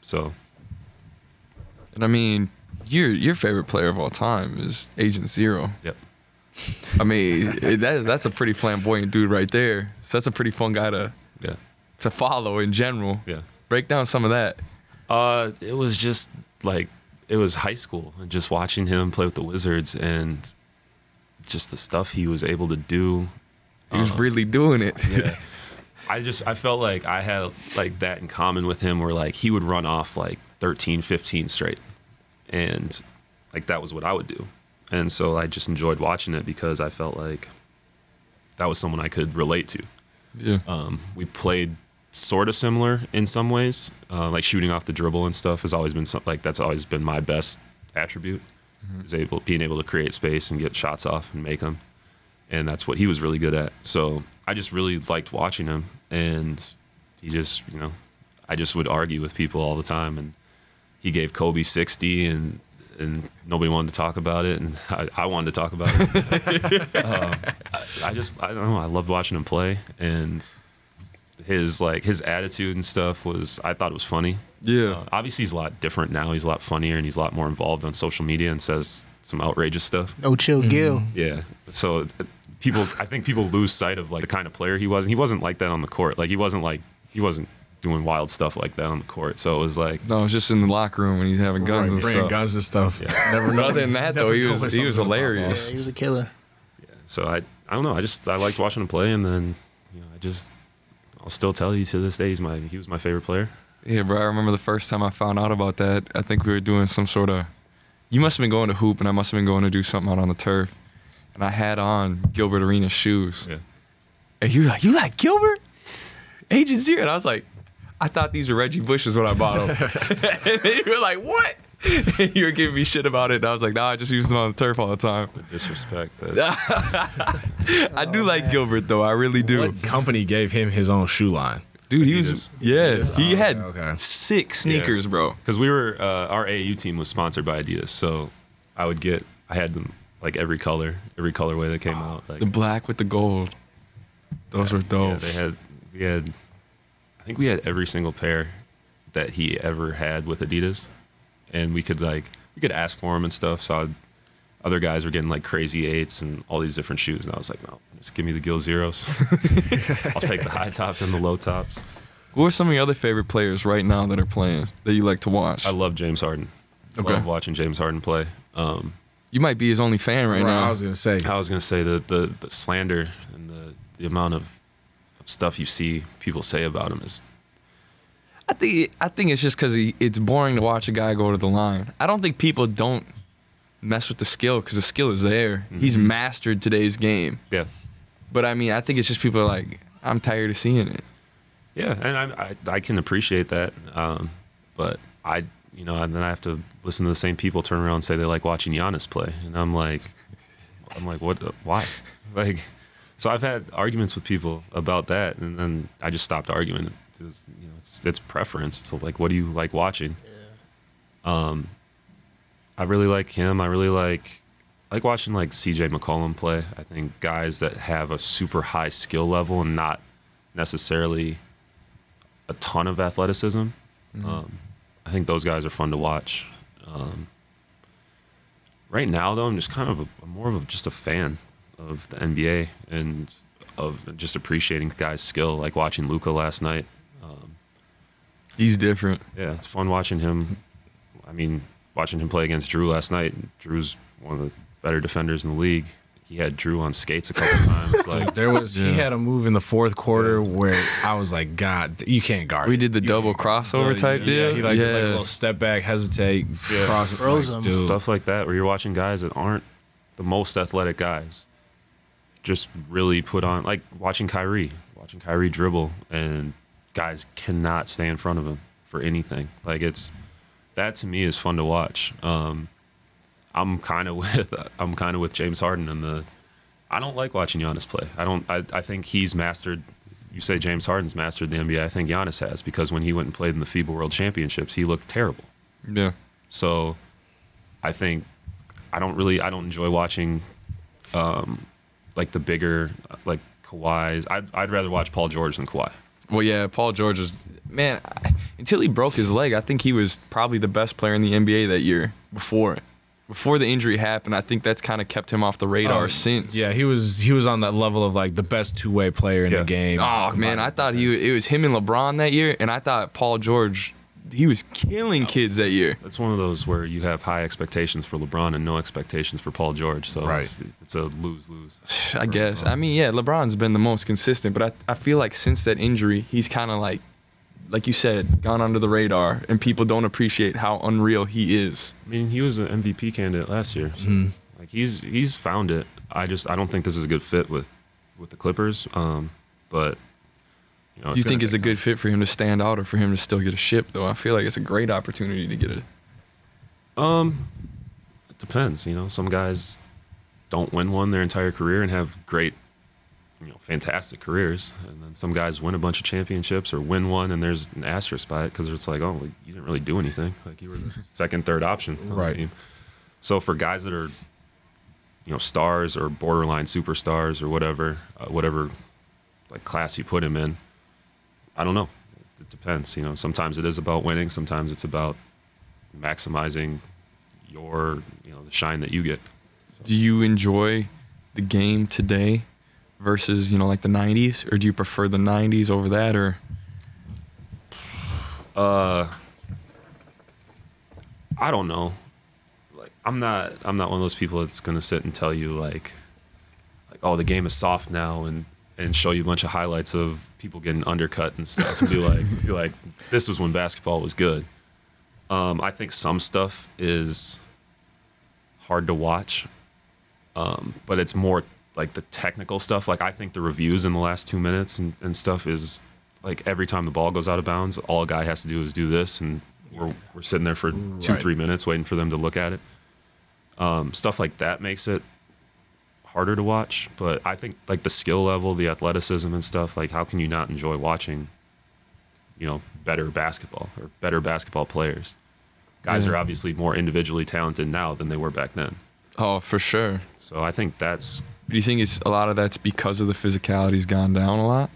So And I mean, your your favorite player of all time is Agent Zero. yep. I mean, that is that's a pretty flamboyant dude right there. So that's a pretty fun guy to Yeah. to follow in general. Yeah. Break down some of that. Uh, it was just like it was high school and just watching him play with the Wizards and just the stuff he was able to do. He was really doing it. Yeah. I just I felt like I had like that in common with him where like he would run off like 13, 15 straight. And like that was what I would do. And so I just enjoyed watching it because I felt like that was someone I could relate to. yeah. Um, we played sort of similar in some ways, uh, like shooting off the dribble and stuff has always been some, like that's always been my best attribute. Is able being able to create space and get shots off and make them, and that's what he was really good at. So I just really liked watching him, and he just you know, I just would argue with people all the time, and he gave Kobe sixty and. And nobody wanted to talk about it, and I, I wanted to talk about it. um, I, I just, I don't know. I loved watching him play, and his like his attitude and stuff was I thought it was funny. Yeah. Uh, obviously, he's a lot different now. He's a lot funnier and he's a lot more involved on social media and says some outrageous stuff. No chill, Gil. Yeah. So uh, people, I think people lose sight of like the kind of player he was. And he wasn't like that on the court. Like he wasn't like he wasn't doing wild stuff like that on the court. So it was like No, it was just in the locker room when he's having guns and bringing stuff. guns and stuff Yeah. Never know. Other than that, though, he was he was something will pop hilarious. Yeah, he was a killer. Yeah. So I I don't know. I just I liked watching him play, and then you know I just I'll still tell you to this day he's my he was my favorite player. Yeah, bro. I remember the first time I found out about that. I think we were doing some sort of. You must have been going to hoop, and I must have been going to do something out on the turf. And I had on Gilbert Arenas shoes. Yeah. And you were like, "You like Gilbert?" Agent Zero. And I was like, "I thought these were Reggie Bushes when I bought them." and then you were like, "What?" And you were giving me shit about it. And I was like, "Nah, I just use them on the turf all the time." The disrespect that I do like Gilbert though. I really do. What company gave him his own shoe line? Dude, he was Adidas. yeah. He Oh, had okay, okay. sick sneakers, bro. because we were uh, our AAU team was sponsored by Adidas, so I would get I had them like every color, every colorway that came out. Like The black with the gold. Those were yeah, dope. they had we had I think we had every single pair that he ever had with Adidas, and we could like we could ask for them and stuff. So I'd, other guys were getting like crazy eights and all these different shoes, and I was like, no, just give me the Gil Zeros. I'll take the high tops and the low tops. Who are some of your other favorite players right now that are playing that you like to watch? I love James Harden. Okay. Love watching James Harden play. Um, you might be his only fan right now. I was gonna say. I was gonna say the the, the slander and the, the amount of, of stuff you see people say about him is I think I think it's just because it's boring to watch a guy go to the line. I don't think people don't mess with the skill because the skill is there. He's mastered today's game. yeah But I mean, I think it's just people are like, I'm tired of seeing it. yeah, and I I, I can appreciate that, um, but I you know and then I have to listen to the same people turn around and say they like watching Giannis play, and I'm like I'm like what why like so I've had arguments with people about that, and then I just stopped arguing. It's, you know, it's, it's preference. It's like, what do you like watching? Um, I really like him. I really like I like watching like CJ McCollum play. I think guys that have a super high skill level and not necessarily a ton of athleticism. Um, I think those guys are fun to watch. Um, right now, though, I'm just kind of a, more of a, just a fan of the NBA and of just appreciating guys' skill. Like watching Luka last night. He's different. yeah, it's fun watching him. I mean, watching him play against Jrue last night. Jrue's one of the better defenders in the league. He had Jrue on skates a couple times. Like, There was he had a move in the fourth quarter where I was like, God, you can't guard. We it. did the You double can't- crossover type yeah, deal. He like did like a Yeah. little step back, hesitate, cross, Froze like, him. stuff like that, where you're watching guys that aren't the most athletic guys, just really put on. Like watching Kyrie, watching Kyrie dribble, and guys cannot stay in front of him for anything. Like it's that to me is fun to watch. Um, I'm kind of with I'm kind of with James Harden and the. I don't like watching Giannis play. I don't. I, I think he's mastered. You say James Harden's mastered the NBA. I think Giannis has because when he went and played in the FIBA World Championships, he looked terrible. Yeah. So I think I don't really I don't enjoy watching um, like the bigger like Kawhi's. I'd, I'd rather watch Paul George than Kawhi. Well, yeah, Paul George is man. Until he broke his leg, I think he was probably the best player in the NBA that year. Before before the injury happened, I think that's kind of kept him off the radar Oh, since. Yeah, he was he was on that level of like the best two way player in Yeah. the game. Oh man, I thought he it was him and LeBron that year, and I thought Paul George he was killing kids that year. That's one of those where you have high expectations for LeBron and no expectations for Paul George. So Right. it's, it's a lose lose. I guess. I mean, yeah, LeBron's been the most consistent, but I, I feel like since that injury, he's kind of like, like you said, gone under the radar, and people don't appreciate how unreal he is. I mean, he was an MVP candidate last year. So Mhm. like he's he's found it. I just I don't think this is a good fit with with the Clippers. Um, but you know, Do you think it's a good fit for him to stand out or for him to still get a ship, though? I feel like it's a great opportunity to get it. Um, it depends. You know, some guys don't win one their entire career and have great, you know, fantastic careers, and then some guys win a bunch of championships or win one and there's an asterisk by it because it's like, oh, well, you didn't really do anything. Like you were the second, third option on Right. the team. So for guys that are, you know, stars or borderline superstars or whatever, uh, whatever, like class you put him in, I don't know. It depends. You know, sometimes it is about winning. Sometimes it's about maximizing your you know the shine that you get. Do you enjoy the game today versus, you know, like the 90s? Or do you prefer the 90s over that? Or Uh, I don't know. Like I'm not I'm not one of those people that's gonna sit and tell you like like like, oh, the game is soft now, and and show you a bunch of highlights of people getting undercut and stuff, and be like, be like, this was when basketball was good. Um, I think some stuff is hard to watch, um, but it's more like the technical stuff. Like I think the reviews in the last two minutes and, and stuff is like every time the ball goes out of bounds, all a guy has to do is do this, and we're we're sitting there for two Right. three minutes waiting for them to look at it. Um, stuff like that makes it harder to watch. But I think like the skill level, the athleticism and stuff. Like how can you not enjoy watching? You know, better basketball or better basketball players. Guys Yeah. are obviously more individually talented now than they were back then. Oh, for sure. So I think that's Do you think it's a lot of that's because of the physicality's gone down a lot,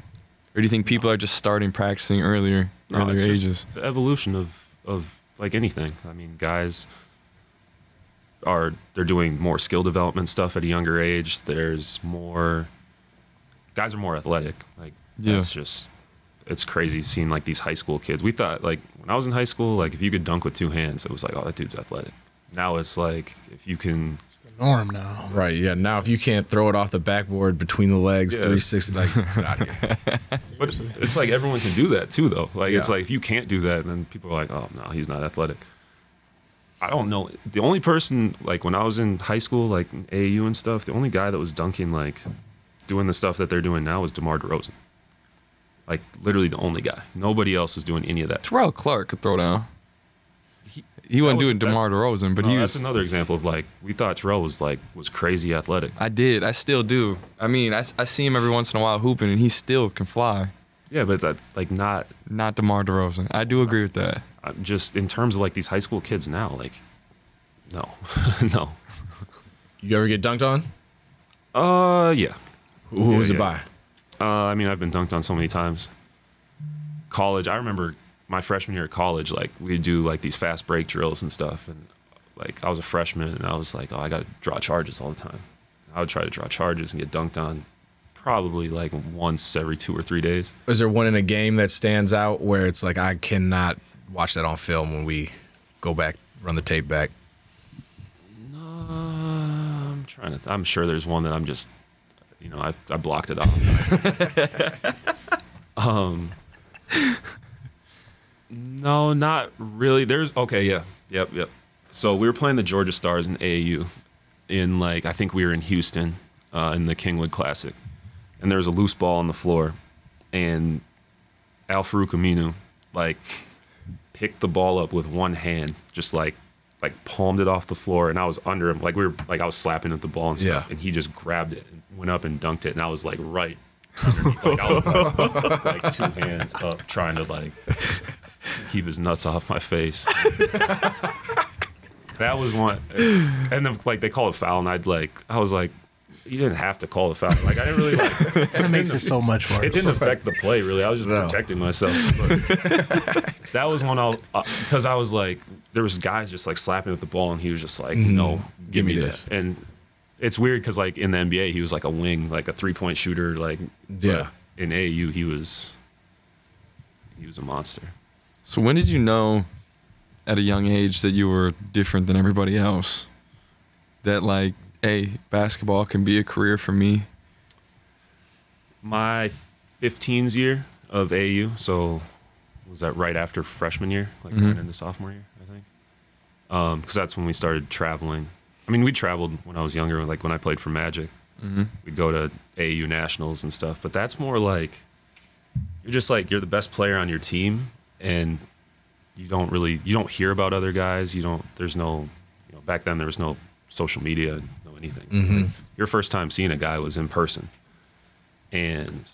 or do you think people are just starting practicing earlier, No, earlier ages? The evolution of of like anything. I mean, guys are they're doing more skill development stuff at a younger age. There's more guys are more athletic. Like Yeah. that's just it's crazy seeing like these high school kids. We thought like when I was in high school, like if you could dunk with two hands, it was like, oh, that dude's athletic. Now it's like if you can Norm now. Right. Yeah. Now, if you can't throw it off the backboard between the legs, Yeah. 360, like, get out of here. But it's, it's like everyone can do that too, though. Like it's like if you can't do that, then people are like, "Oh no, he's not athletic." I don't know. The only person like when I was in high school, like AAU and stuff, the only guy that was dunking like doing the stuff that they're doing now was DeMar DeRozan. Like literally the only guy. Nobody else was doing any of that. Terrell Clark could throw down. He, He wasn't was- doing DeMar DeRozan, but no, he was. that's another example of like we thought Terrell was like was crazy athletic. I did. I still do. I mean, I see him every once in a while hooping, and he still can fly. Yeah, but that like not Not DeMar DeRozan. I do agree with that. Uh, just in terms of like these high school kids now, like no, no. You ever get dunked on? Uh, yeah. Who, who Yeah, was it by? Uh, I mean, I've been dunked on so many times. College, I remember my freshman year at college, like we'd do like these fast break drills and stuff, and like I was a freshman, and I was like, oh, I got to draw charges all the time. I would try to draw charges and get dunked on, probably like once every two or three days. Is there one in a game that stands out where it's like, I cannot watch that on film when we go back, run the tape back? Uh, I'm trying to. I'm sure there's one that I'm just, you know, I I blocked it off. um, no, not really. There's okay, yeah, yep, yep. So we were playing the Georgia Stars in AAU, in like I think we were in Houston, uh, in the Kingwood Classic, and there was a loose ball on the floor, and Al-Farouq Aminu, like picked the ball up with one hand, just like like palmed it off the floor, and I was under him, like we were like I was slapping at the ball and stuff, Yeah. and he just grabbed it and went up and dunked it, and I was like right, like I was like, like two hands up, trying to like keep his nuts off my face. that was one, and then like they call it foul, and I'd like I was like. You didn't have to call the foul. Like I didn't really like. It. That makes it so much worse. It didn't affect the play really. I was just No. protecting myself. But that was one I'll because uh, I was like, there was guys just like slapping at the ball, and he was just like, mm-hmm. no, give, me, me this. this. And it's weird because like in the NBA, he was like a wing, like a three point shooter. Like Yeah. in AAU, he was he was a monster. So when did you know, at a young age, that you were different than everybody else? That like, hey, basketball can be a career for me. My 15s year of AU, so was that right after freshman year, like going into sophomore year, I think, because that's when we started traveling. I mean, we traveled when I was younger, like when I played for Magic. Mm-hmm. we'd go to AU nationals and stuff. But that's more like you're just like you're the best player on your team, and you don't really you don't hear about other guys. You don't. There's no. You know, back then there was no social media, no anything. So like, your first time seeing a guy was in person, and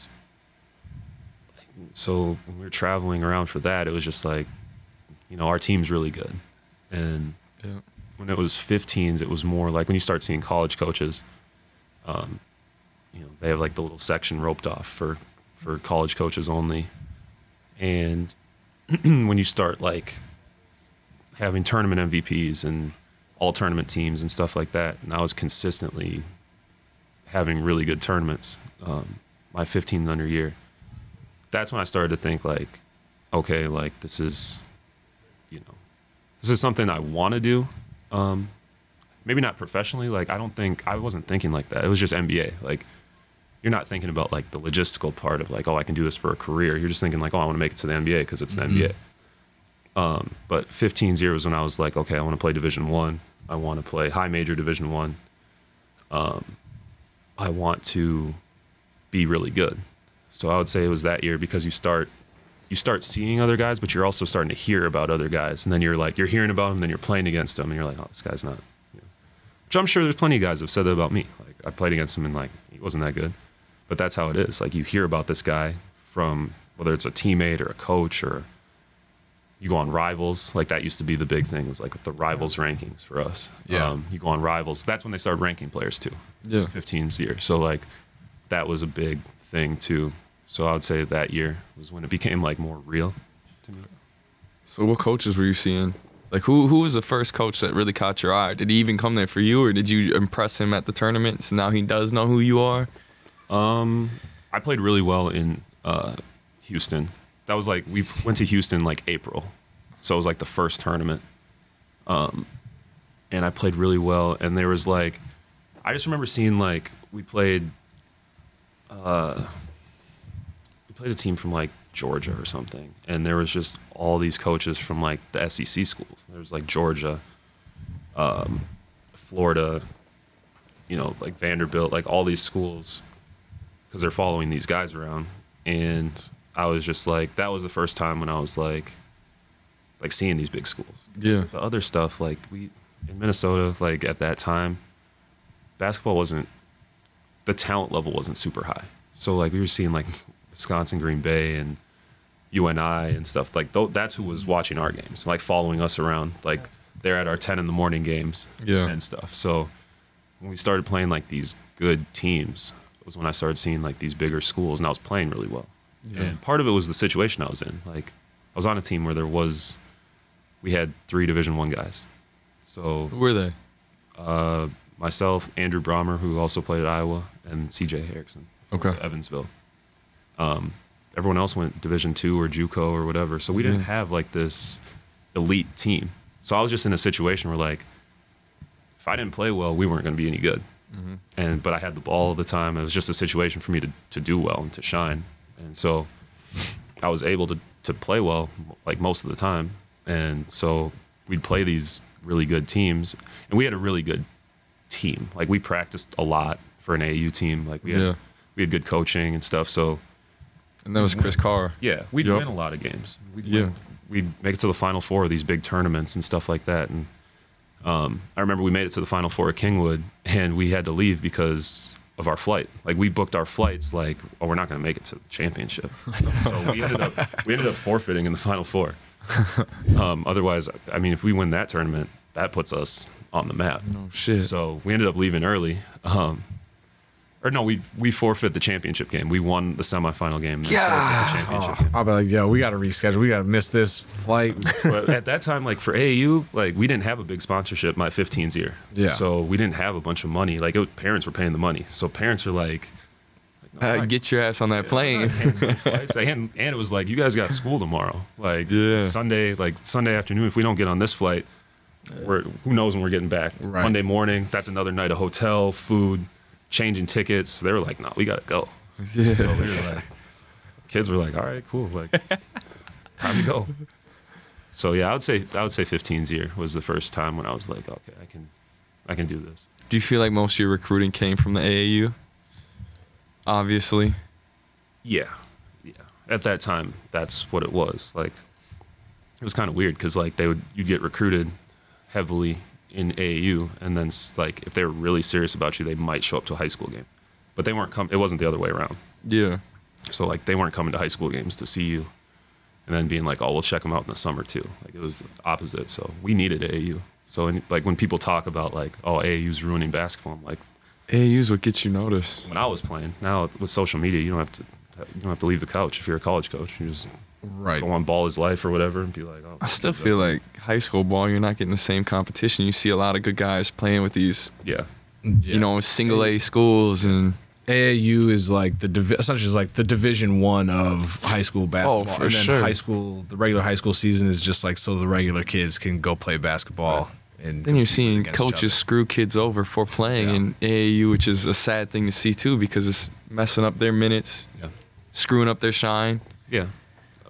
so when we were traveling around for that, it was just like, you know, our team's really good, and Yeah. when it was 15s, it was more like when you start seeing college coaches, um, you know, they have like the little section roped off for for college coaches only, and when you start like having tournament MVPs and all tournament teams and stuff like that, and I was consistently having really good tournaments um, my 15 under year. That's when I started to think like, okay, like this is, you know, this is something I want to do. Um, maybe not professionally. Like I don't think I wasn't thinking like that. It was just NBA. Like you're not thinking about like the logistical part of like, oh, I can do this for a career. You're just thinking like, oh, I want to make it to the NBA because it's the NBA. Um, but 15 0 was when I was like, okay, I want to play Division One. I. want to play high major Division One. Um, I want to be really good. So I would say it was that year because you start you start seeing other guys, but you're also starting to hear about other guys, and then you're like you're hearing about them, then you're playing against them, and you're like, oh, this guy's not. You know. Which I'm sure there's plenty of guys have said that about me. Like I played against him and like he wasn't that good, but that's how it is. Like you hear about this guy from whether it's a teammate or a coach or you go on rivals like that used to be the big thing it was like the rivals rankings for us Yeah. um, you go on rivals that's when they started ranking players too Yeah. 15's year so like that was a big thing too so i would say that year was when it became like more real to me So what coaches were you seeing? Like who who was the first coach that really caught your eye? Did he even come there for you, or did you impress him at the tournament? So now he does know who you are. Um, I played really well in uh, Houston. That was like we went to Houston like April, so it was like the first tournament. Um, and I played really well. And there was like, I just remember seeing like we played. Uh, we played a team from like Georgia or something, and there was just all these coaches from like the SEC schools. There was like Georgia, um, Florida, you know, like Vanderbilt, like all these schools because they're following these guys around. And I was just like, that was the first time when I was like, like seeing these big schools. Yeah. The other stuff, like we in Minnesota, like at that time, basketball wasn't the talent level wasn't super high. So like we were seeing like Wisconsin, Green Bay, and UNI and stuff like th- that's who was watching our games, like following us around. Like they're at our ten in the morning games Yeah. and stuff. So when we started playing like these good teams was when I started seeing like these bigger schools and I was playing really well. Yeah. And part of it was the situation I was in. Like I was on a team where there was we had three division 1 guys. So Who were they? uh, myself, Andrew Brommer who also played at Iowa and CJ Erickson Okay. Evansville. Um, everyone else went Division 2 or JUCO or whatever. So we didn't Yeah. have like this elite team. So I was just in a situation where like if I didn't play well, we weren't going to be any good and but I had the ball all the time. It was just a situation for me to, to do well and to shine, and so I was able to to play well like most of the time. And so we'd play these really good teams, and we had a really good team. Like we practiced a lot for an AU team. Like we had Yeah. we had good coaching and stuff. So And that was Chris Carr. yeah, we'd Yep. win a lot of games. We'd Yeah. win- we'd make it to the final four of these big tournaments and stuff like that. And um, I remember we made it to the final four at Kingwood, and we had to leave because of our flight. Like we booked our flights, like oh, we're not going to make it to the championship. so we ended up we ended up forfeiting in the final four. Um, otherwise, I mean, if we win that tournament, that puts us on the map. No shit. So we ended up leaving early. Um, or no, we we forfeit the championship game. We won the semifinal game. and then the championship game. I'll be like, yo, we got to reschedule. We got to miss this flight. but at that time, like for AAU, like we didn't have a big sponsorship my 15's year. Yeah. So we didn't have a bunch of money. Like it was, parents were paying the money. So parents are like, like, no, Uh, not- get your ass on that I'm plane. not canceling flights. and and it was like you guys got school tomorrow. Like Yeah. Sunday, like Sunday afternoon. If we don't get on this flight, we're who knows when we're getting back. Right. Monday morning, that's another night of hotel, food, changing tickets. They were like, no, we gotta go. yeah. So we were like, kids were like, all right, cool, like, time to go. So yeah, I would say I would say 15's year was the first time when I was like, okay, I can, I can do this. Do you feel like most of your recruiting came from the AAU? Obviously. Yeah, yeah. At that time, that's what it was. Like, it was kind of weird because like they would you'd get recruited heavily in AAU, and then like if they were really serious about you, they might show up to a high school game, but they weren't come. It wasn't the other way around. Yeah. So like they weren't coming to high school games to see you, and then being like, oh, we'll check them out in the summer too. Like it was the opposite. So we needed AAU. So in, like when people talk about like, oh, AAU's ruining basketball, I'm like, AAU's what gets you noticed. when I was playing, now with social media, you don't have to you don't have to leave the couch if you're a college coach. You just right. go on Ballislife or whatever and be like, oh, I still feel like high school ball, you're not getting the same competition. You see a lot of good guys playing with these, yeah, you know, single A schools and AAU is like the divi- essentially is like the division one of high school oh, basketball. oh, for and then sure. high school, the regular high school season is just like so the regular kids can go play basketball And Then you're seeing coaches screw kids over for playing Yeah. in AAU, which is a sad thing to see too because it's messing up their minutes, Yeah. screwing up their shine. Yeah,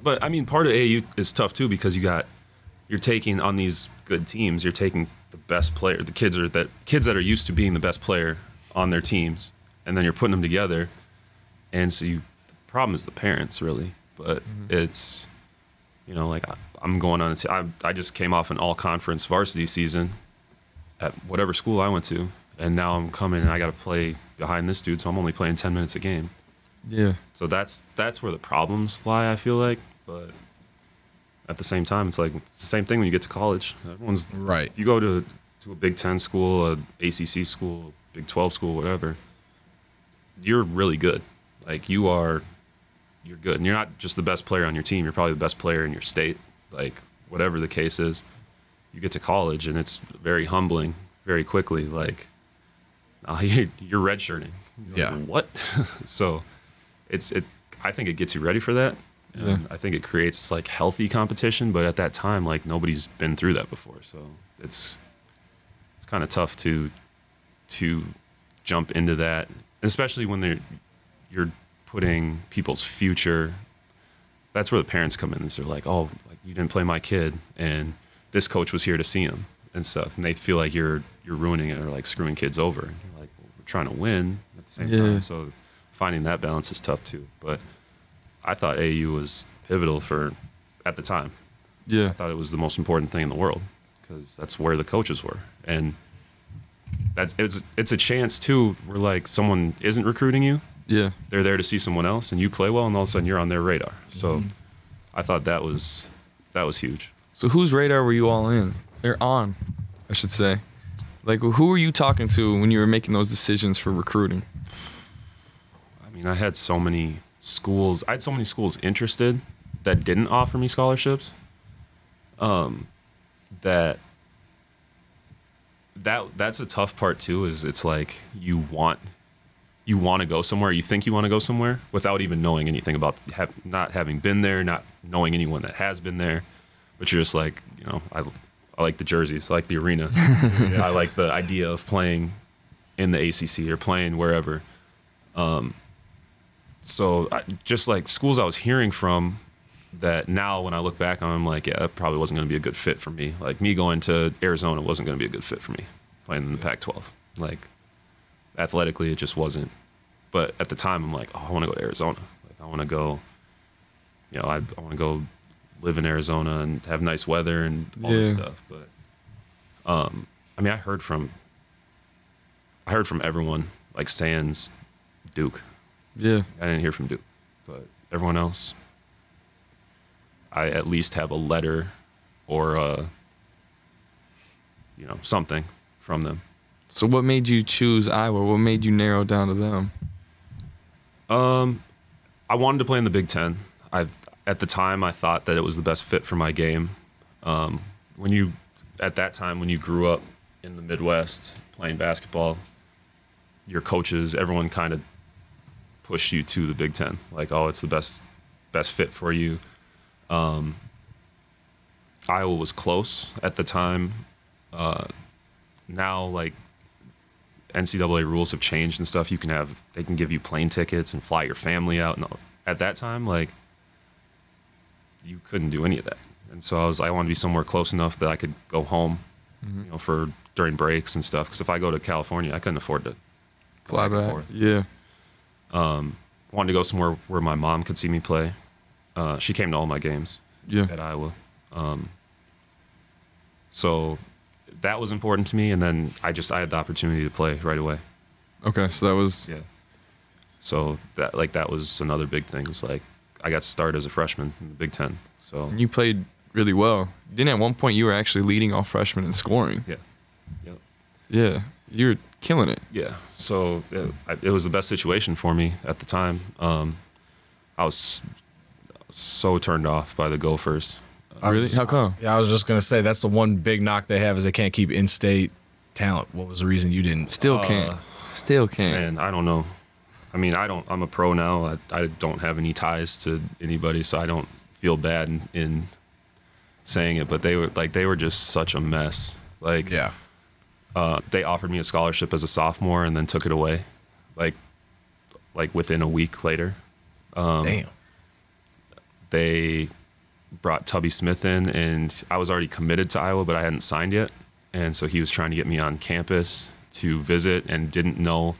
but I mean, part of AU is tough too because you got you're taking on these good teams. You're taking the best player, the kids are that kids that are used to being the best player on their teams, and then you're putting them together, and so you. The problem is the parents really, but mm-hmm. it's you know like I, I'm going on. a t- I I just came off an all conference varsity season at whatever school I went to, and now I'm coming and I got to play behind this dude, so I'm only playing ten minutes a game. Yeah. So that's that's where the problems lie. I feel like, but at the same time, it's like it's the same thing when you get to college. Everyone's Right. If you go to to a Big Ten school, a ACC school, Big Twelve school, whatever, you're really good. Like you are, you're good, and you're not just the best player on your team. You're probably the best player in your state. Like whatever the case is, you get to college, and it's very humbling very quickly. Like, oh, you're, you're redshirting. Yeah. What? so it's it i think it gets you ready for that. Yeah. and i think it creates like healthy competition but at that time like nobody's been through that before. So it's it's kind of tough to to jump into that especially when they're you're putting people's future that's where the parents come in and they're like oh like you didn't play my kid and this coach was here to see him and stuff. And they feel like you're you're ruining it or like screwing kids over. And you're like well, we're trying to win at the same Yeah. time. So finding that balance is tough too but i thought au was pivotal for at the time Yeah. I thought it was the most important thing in the world because that's where the coaches were, and that's it's it's a chance too where like someone isn't recruiting you, Yeah. they're there to see someone else, and you play well, and all of a sudden you're on their radar. So Mm-hmm. I thought that was that was huge. So whose radar were you all in? They're on, I should say. Like who were you talking to when you were making those decisions for recruiting? I mean, I had so many schools. I had so many schools interested that didn't offer me scholarships. Um, that that that's a tough part too. Is it's like you want you want to go somewhere, you think you want to go somewhere without even knowing anything about have, not having been there, not knowing anyone that has been there, but you're just like, you know, I I like the jerseys, I like the arena, I like the idea of playing in the ACC or playing wherever so I, just like schools I was hearing from that now when I look back on them, like, yeah, that probably wasn't going to be a good fit for me. Like me going to Arizona wasn't going to be a good fit for me playing in the Pac-12. Like athletically, it just wasn't. But at the time, I'm like, oh, I want to go to Arizona. Like I want to go. You know, I, I want to go live in Arizona and have nice weather and all this stuff. But um, I mean, I heard from I heard from everyone like Sands, Duke. Yeah. I didn't hear from Duke, but everyone else, I at least have a letter or a, you know, something from them. So what made you choose Iowa? What made you narrow down to them? Um, I wanted to play in the Big Ten. I at the time I thought that it was the best fit for my game. Um, when you at that time when you grew up in the Midwest playing basketball, your coaches, everyone kind of pushed you to the Big Ten. Like, oh, it's the best best fit for you. Um, Iowa was close at the time. Uh, now, like NCAA rules have changed and stuff. You can have they can give you plane tickets and fly your family out. And all- at that time, like you couldn't do any of that. And so I was I wanted to be somewhere close enough that I could go home, you know, for during breaks and stuff. Because if I go to California, I couldn't afford to Fly back and back. forth. Yeah. Wanted to go somewhere where my mom could see me play. Uh, she came to all my games Yeah. at Iowa. Um, so that was important to me. And then I just I had the opportunity to play right away. Okay. So that was Yeah. So that like that was another big thing. It was like I got to start as a freshman in the Big Ten. So and you played really well. Then at one point you were actually leading all freshmen in scoring. yeah, Yep. Yeah. You were killing it. yeah. So it, I, it was the best situation for me at the time. Um, I was so turned off by the Gophers. I really? was- How come? Yeah, I was just gonna say that's the one big knock they have is they can't keep in-state talent. What was the reason you didn't? Still Uh, can't. Still can't. And I don't know. I mean, I don't. I'm a pro now. I, I don't have any ties to anybody, so I don't feel bad in, in saying it. But they were like they were just such a mess Like, Yeah. Uh, they offered me a scholarship as a sophomore and then took it away, like, like within a week later. Um, Damn. they brought Tubby Smith in, and I was already committed to Iowa, but I hadn't signed yet. And so he was trying to get me on campus to visit and didn't know,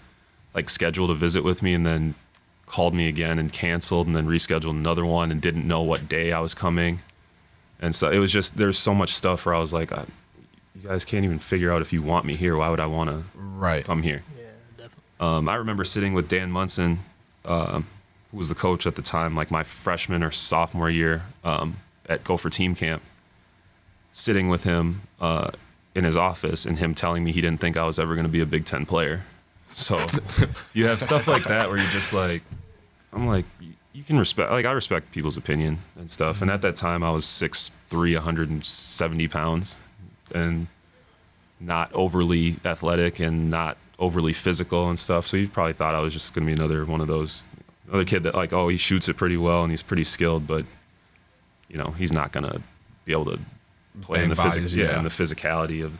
like, scheduled a visit with me, and then called me again and canceled, and then rescheduled another one and didn't know what day I was coming. And so it was just, there's so much stuff where I was like, I, you guys can't even figure out if you want me here. Why would I want to Right. come here? Yeah, definitely. Um, I remember sitting with Dan Monson, um, who was the coach at the time, like my freshman or sophomore year um, at Gopher Team Camp, sitting with him uh, in his office and him telling me he didn't think I was ever going to be a Big Ten player. So you have stuff like that where you're just like, I'm like, you can respect, like, I respect people's opinion and stuff. And at that time, I was 6'3, 170 pounds and not overly athletic and not overly physical and stuff. So you probably thought I was just going to be another one of those, another kid that, like, oh, he shoots it pretty well and he's pretty skilled, but, you know, he's not going to be able to play in the physics, yeah, yeah. in the physicality of.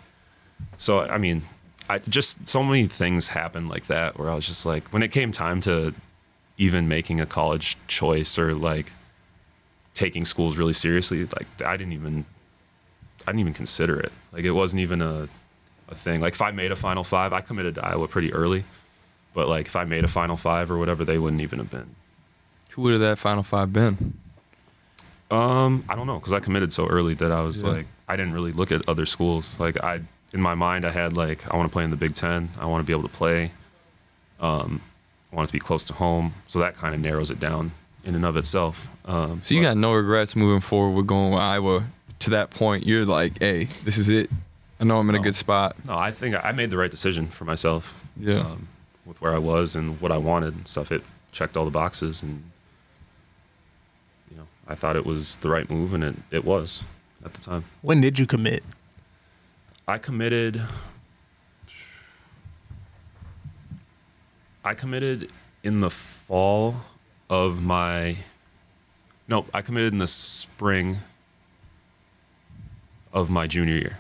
So I mean, I just so many things happened like that where I was just like, when it came time to even making a college choice or like taking schools really seriously, like I didn't even, I didn't even consider it. Like it wasn't even a, a thing. Like if I made a Final Five, I committed to Iowa pretty early, but like if I made a Final Five or whatever, they wouldn't even have been. Who would have that Final Five been? Um, I don't know because I committed so early that I was Yeah. like, I didn't really look at other schools. Like I, in my mind, I had like, I want to play in the Big Ten. I want to be able to play. Um, I want it to be close to home. So that kind of narrows it down in and of itself. Um, So you but- got no regrets moving forward with going with Iowa to that point. You're like, hey, this is it. I know I'm in a good spot. no, I think I made the right decision for myself. Yeah. Um, with where I was and what I wanted and stuff, it checked all the boxes, and you know, I thought it was the right move, and it, it was at the time. When did you commit? I committed. I committed in the fall of my. No, I committed in the spring of my junior year.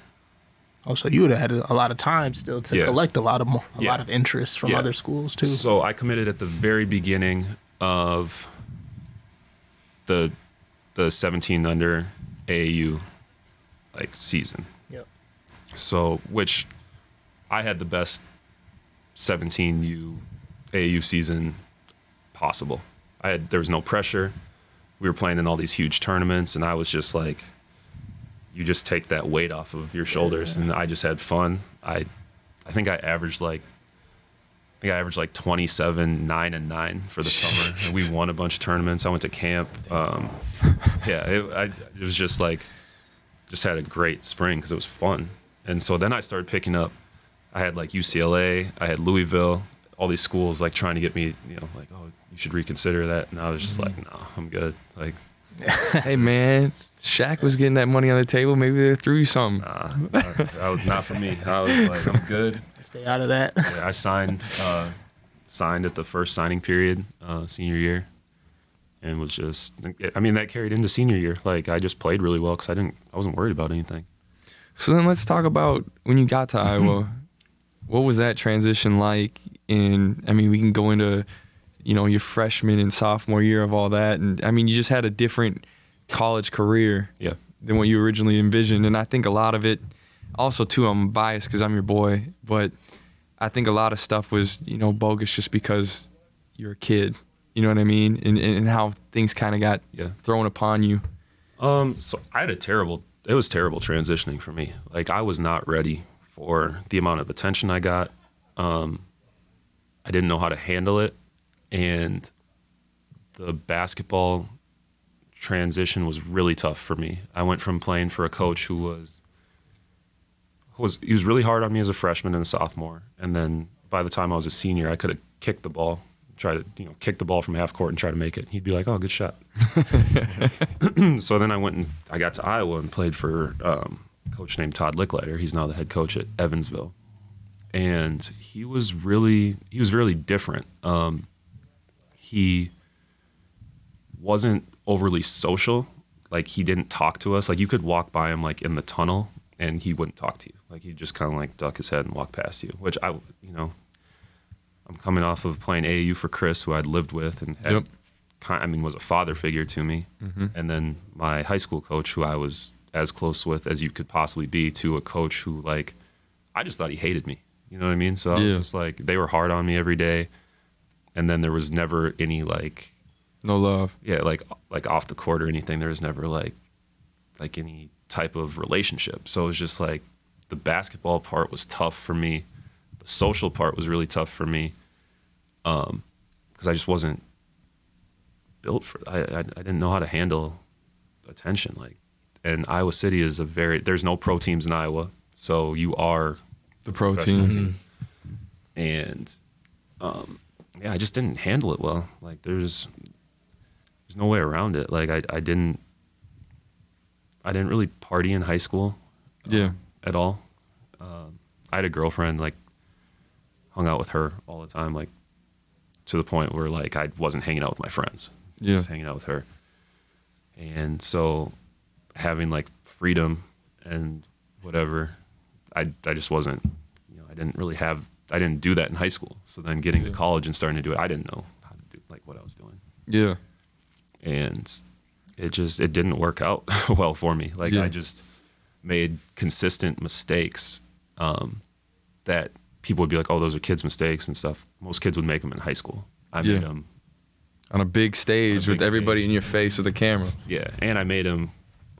Oh, so you would have had a lot of time still to Yeah. collect a lot of a Yeah. lot of interest from Yeah. other schools too. So I committed at the very beginning of the the 17 under AAU like season. Yep. So, which I had the best 17U AAU season possible. I had there was no pressure. We were playing in all these huge tournaments, and I was just like, you just take that weight off of your shoulders, and I just had fun. I, I think I averaged like, I think I averaged like 27, nine and nine for the summer, and we won a bunch of tournaments. I went to camp. Um, yeah, it, I, it was just like just had a great spring because it was fun. And so then I started picking up. I had like UCLA, I had Louisville, all these schools like trying to get me, you know, like, oh, you should reconsider that. And I was just like, no, I'm good. Like, hey man, Shaq was getting that money on the table. Maybe they threw you something. nah, that, that was not for me. I was like, I'm good. Stay out of that. Yeah, I signed, uh, signed at the first signing period, uh, senior year, and was just. I mean, that carried into senior year. Like, I just played really well because I didn't, I wasn't worried about anything. So then let's talk about when you got to Iowa. What was that transition like? And I mean, we can go into, you know, your freshman and sophomore year of all that. And I mean, you just had a different college career Yeah. than what you originally envisioned. And I think a lot of it, also too, I'm biased because I'm your boy, but I think a lot of stuff was, you know, bogus just because you're a kid. You know what I mean? And, and how things kind of got Yeah. thrown upon you. Um, so I had a terrible. It was terrible transitioning for me. Like I was not ready for the amount of attention I got. Um, I didn't know how to handle it, and the basketball transition was really tough for me. I went from playing for a coach who was who was he was really hard on me as a freshman and a sophomore, and then by the time I was a senior, I could have kicked the ball, try to you know kick the ball from half court and try to make it. He'd be like, "Oh, good shot." so then I went and I got to Iowa and played for um, a coach named Todd Lickliter. He's now the head coach at Evansville, and he was really he was really different. Um, he wasn't overly social. Like he didn't talk to us. Like you could walk by him like in the tunnel, and he wouldn't talk to you. Like he'd just kind of like duck his head and walk past you, which I, you know, I'm coming off of playing AAU for Chris, who I'd lived with and had, Yep. kind, I mean, was a father figure to me, mm-hmm. and then my high school coach, who I was as close with as you could possibly be, to a coach who like, I just thought he hated me. You know what I mean? So I was just like, they were hard on me every day, and then there was never any like No love. yeah, like like off the court or anything. There was never like like any type of relationship. So it was just like the basketball part was tough for me. The social part was really tough for me, um, because I just wasn't built for. I, I I didn't know how to handle attention. Like, and Iowa City is a very there's no pro teams in Iowa, so you are The protein. team. And um, yeah, I just didn't handle it well. Like there's there's no way around it. Like I, I didn't I didn't really party in high school Yeah. at all. Um, I had a girlfriend like hung out with her all the time, like to the point where like I wasn't hanging out with my friends. Yeah. Just hanging out with her. And so having like freedom and whatever, I I just wasn't you know, I didn't really have I didn't do that in high school. So then getting to college and starting to do it, I didn't know how to do like what I was doing. Yeah. And it just it didn't work out well for me. Like Yeah. I just made consistent mistakes um, that people would be like, "Oh, those are kids' mistakes and stuff." Most kids would make them in high school. I Yeah. made them, On a big stage big with everybody stage. in your face with a camera. yeah, and I made them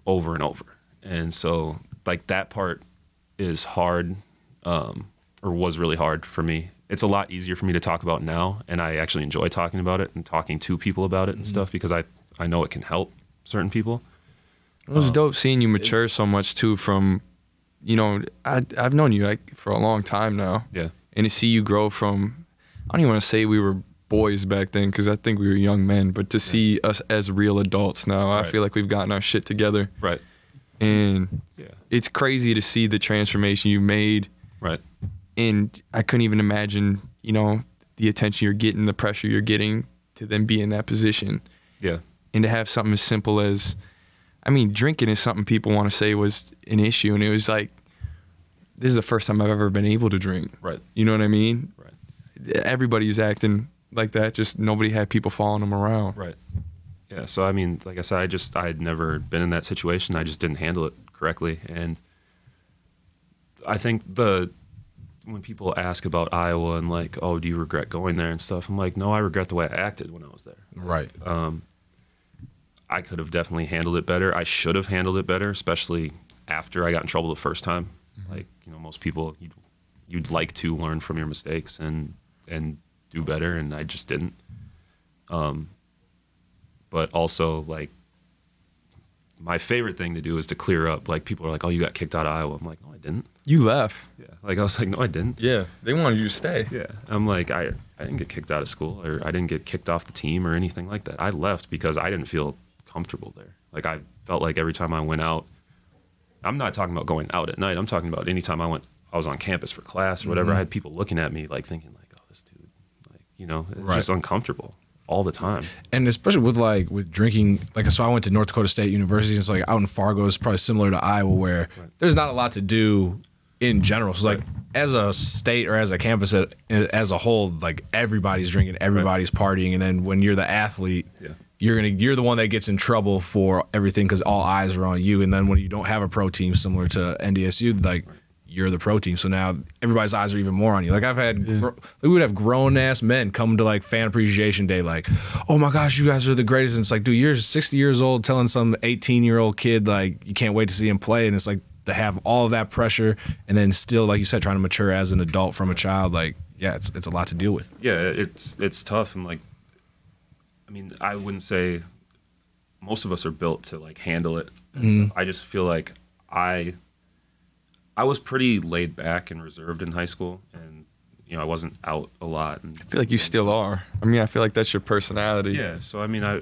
over and over. And so, like that part is hard, um, or was really hard for me. It's a lot easier for me to talk about now, and I actually enjoy talking about it and talking to people about it and mm-hmm. stuff because I I know it can help certain people. It was um, dope seeing you mature so much too. From, you know, I I've known you like for a long time now, Yeah, and to see you grow from, I don't even want to say we were boys back then because I think we were young men, but to see us as real adults now, I feel like we've gotten our shit together, right. and Yeah, it's crazy to see the transformation you made. right. And I couldn't even imagine, you know, the attention you're getting, the pressure you're getting to then be in that position. Yeah, and to have something as simple as I mean, drinking is something people want to say was an issue and it was like this is the first time I've ever been able to drink. right. You know what I mean? Right. Everybody was acting like that, just nobody had people following them around. Right. Yeah. So I mean, like I said, I just I had never been in that situation. I just didn't handle it correctly, and I think the when people ask about Iowa and like, oh, do you regret going there and stuff? I'm like, no, I regret the way I acted when I was there. Right. Um, I could have definitely handled it better. I should have handled it better, especially after I got in trouble the first time. Like you know, most people you'd, you'd like to learn from your mistakes and and do better, and I just didn't. Um, but also like my favorite thing to do is to clear up. Like people are like, "Oh, you got kicked out of Iowa." I'm like, "No, I didn't." You left. Yeah, like I was like, "No, I didn't." Yeah. They wanted you to stay. Yeah, I'm like, I, I didn't get kicked out of school or I didn't get kicked off the team or anything like that. I left because I didn't feel comfortable there. Like I felt like every time I went out, I'm not talking about going out at night. I'm talking about anytime I went, I was on campus for class or whatever. I mm-hmm. had people looking at me like thinking like, oh, this dude, like you know, it's Right. just uncomfortable all the time. and especially with like with drinking like so i went to north dakota state university and it's like out in fargo it's probably similar to iowa where there's not a lot to do in general. So like as a state or as a campus a- as a whole like everybody's drinking everybody's partying and then when you're the athlete Yeah. you're gonna you're the one that gets in trouble for everything because all eyes are on you and then when you don't have a pro team similar to ndsu like you're the pro team. So now everybody's eyes are even more on you. Like i've had gr- we would have grown-ass men come to like fan appreciation day like oh my gosh you guys are the greatest. And it's like dude you're 60 years old telling some 18 year old kid like you can't wait to see him play. And it's like to have all of that pressure and then still like you said trying to mature as an adult from a child like yeah it's, it's a lot to deal with yeah, it's it's tough and like, I mean, I wouldn't say most of us are built to like handle it. and stuff. I just feel like I I was pretty laid back and reserved in high school, and you know I wasn't out a lot. And I feel like you still are. I mean, I feel like that's your personality. yeah. So I mean, I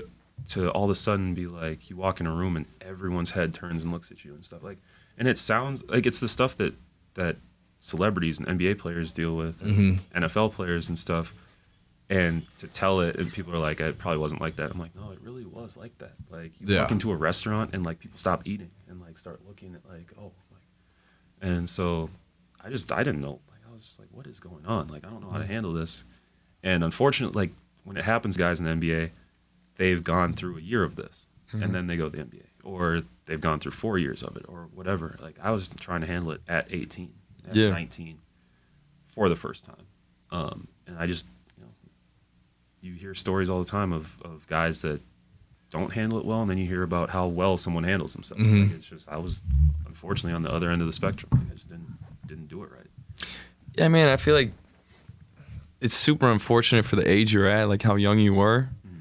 to all of a sudden be like, you walk in a room and everyone's head turns and looks at you and stuff like, and it sounds like it's the stuff that that celebrities and NBA players deal with, and mm-hmm. NFL players and stuff. And to tell it, and people are like, "It probably wasn't like that." I'm like, "No, it really was like that. Like you Yeah. walk into a restaurant and like people stop eating and like start looking at like, oh, like And so I just I didn't know. Like I was just like, what is going on? Like I don't know how to handle this. And unfortunately, like when it happens, guys in the NBA, they've gone through a year of this, and mm-hmm. then they go to the NBA, or they've gone through four years of it, or whatever. Like I was trying to handle it at 18, at Yeah. 19, for the first time, um, and I just you know you hear stories all the time of of guys that don't handle it well, and then you hear about how well someone handles himself. Like it's just I was unfortunately on the other end of the spectrum. Like, I just didn't didn't do it right. Yeah, man, I feel like it's super unfortunate for the age you're at, like how young you were. Mm-hmm.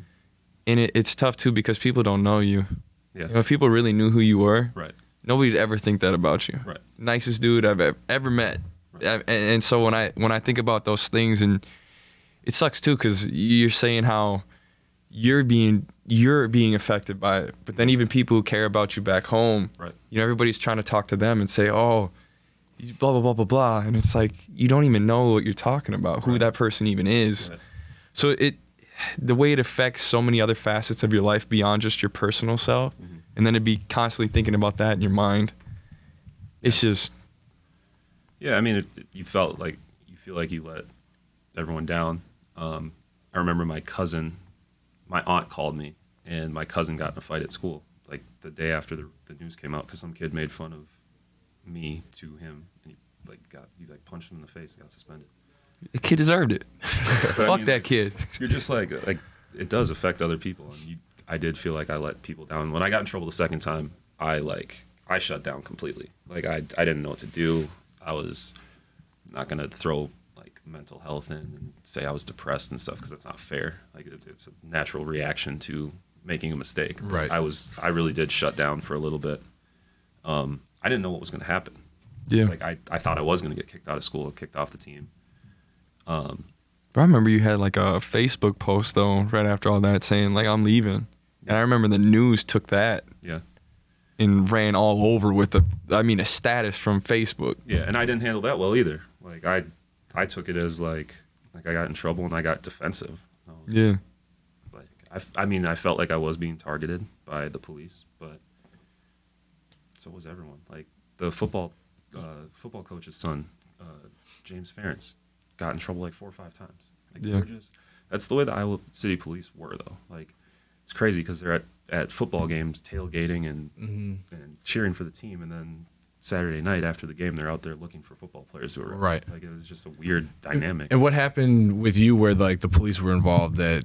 And it, it's tough too because people don't know you. Yeah. You know, if people really knew who you were, Right. nobody'd ever think that about you. Right. Nicest dude I've ever, ever met. Right. I- And, and so when I when I think about those things, and it sucks too because you're saying how you're being you're being affected by it, but then even people who care about you back home, Right. you know, everybody's trying to talk to them and say, oh, blah blah blah blah blah, and it's like you don't even know what you're talking about, who Right. that person even is. Right. So it, the way it affects so many other facets of your life beyond just your personal self, Mm-hmm. and then to be constantly thinking about that in your mind, it's just Yeah, I mean, it, it- you felt like you feel like you let everyone down. Um, I remember my cousin, my aunt called me, and my cousin got in a fight at school, like the day after the, the news came out, because some kid made fun of me to him, and he like got you like punched him in the face and got suspended. The kid deserved it. I Fuck mean, that kid. You're just like like it does affect other people, and you, I did feel like I let people down. When I got in trouble the second time, I like I shut down completely. Like I I didn't know what to do. I was not gonna throw like mental health in and say I was depressed and stuff because that's not fair. Like it's, it's a natural reaction to making a mistake. Right. I was I really did shut down for a little bit. Um, I didn't know what was gonna happen. Yeah. Like I, I thought I was gonna get kicked out of school, kicked off the team. But I remember you had like a Facebook post though right after all that saying like I'm leaving, and I remember the news took that Yeah. and ran all over with the I mean a status from Facebook. Yeah, and I didn't handle that well either. Like I, I took it as like like I got in trouble and I got defensive. I Yeah. Like I, I mean, I felt like I was being targeted by the police, but so was everyone. Like the football, uh, football coach's son, uh, James Ferentz, got in trouble like four or five times. Like Yeah. just that's the way the Iowa City Police were though. Like it's crazy because they're at, at football games tailgating and mm-hmm. and cheering for the team, and then Saturday night after the game they're out there looking for football players who are Right. Like it was just a weird dynamic. And what happened with you where like the police were involved that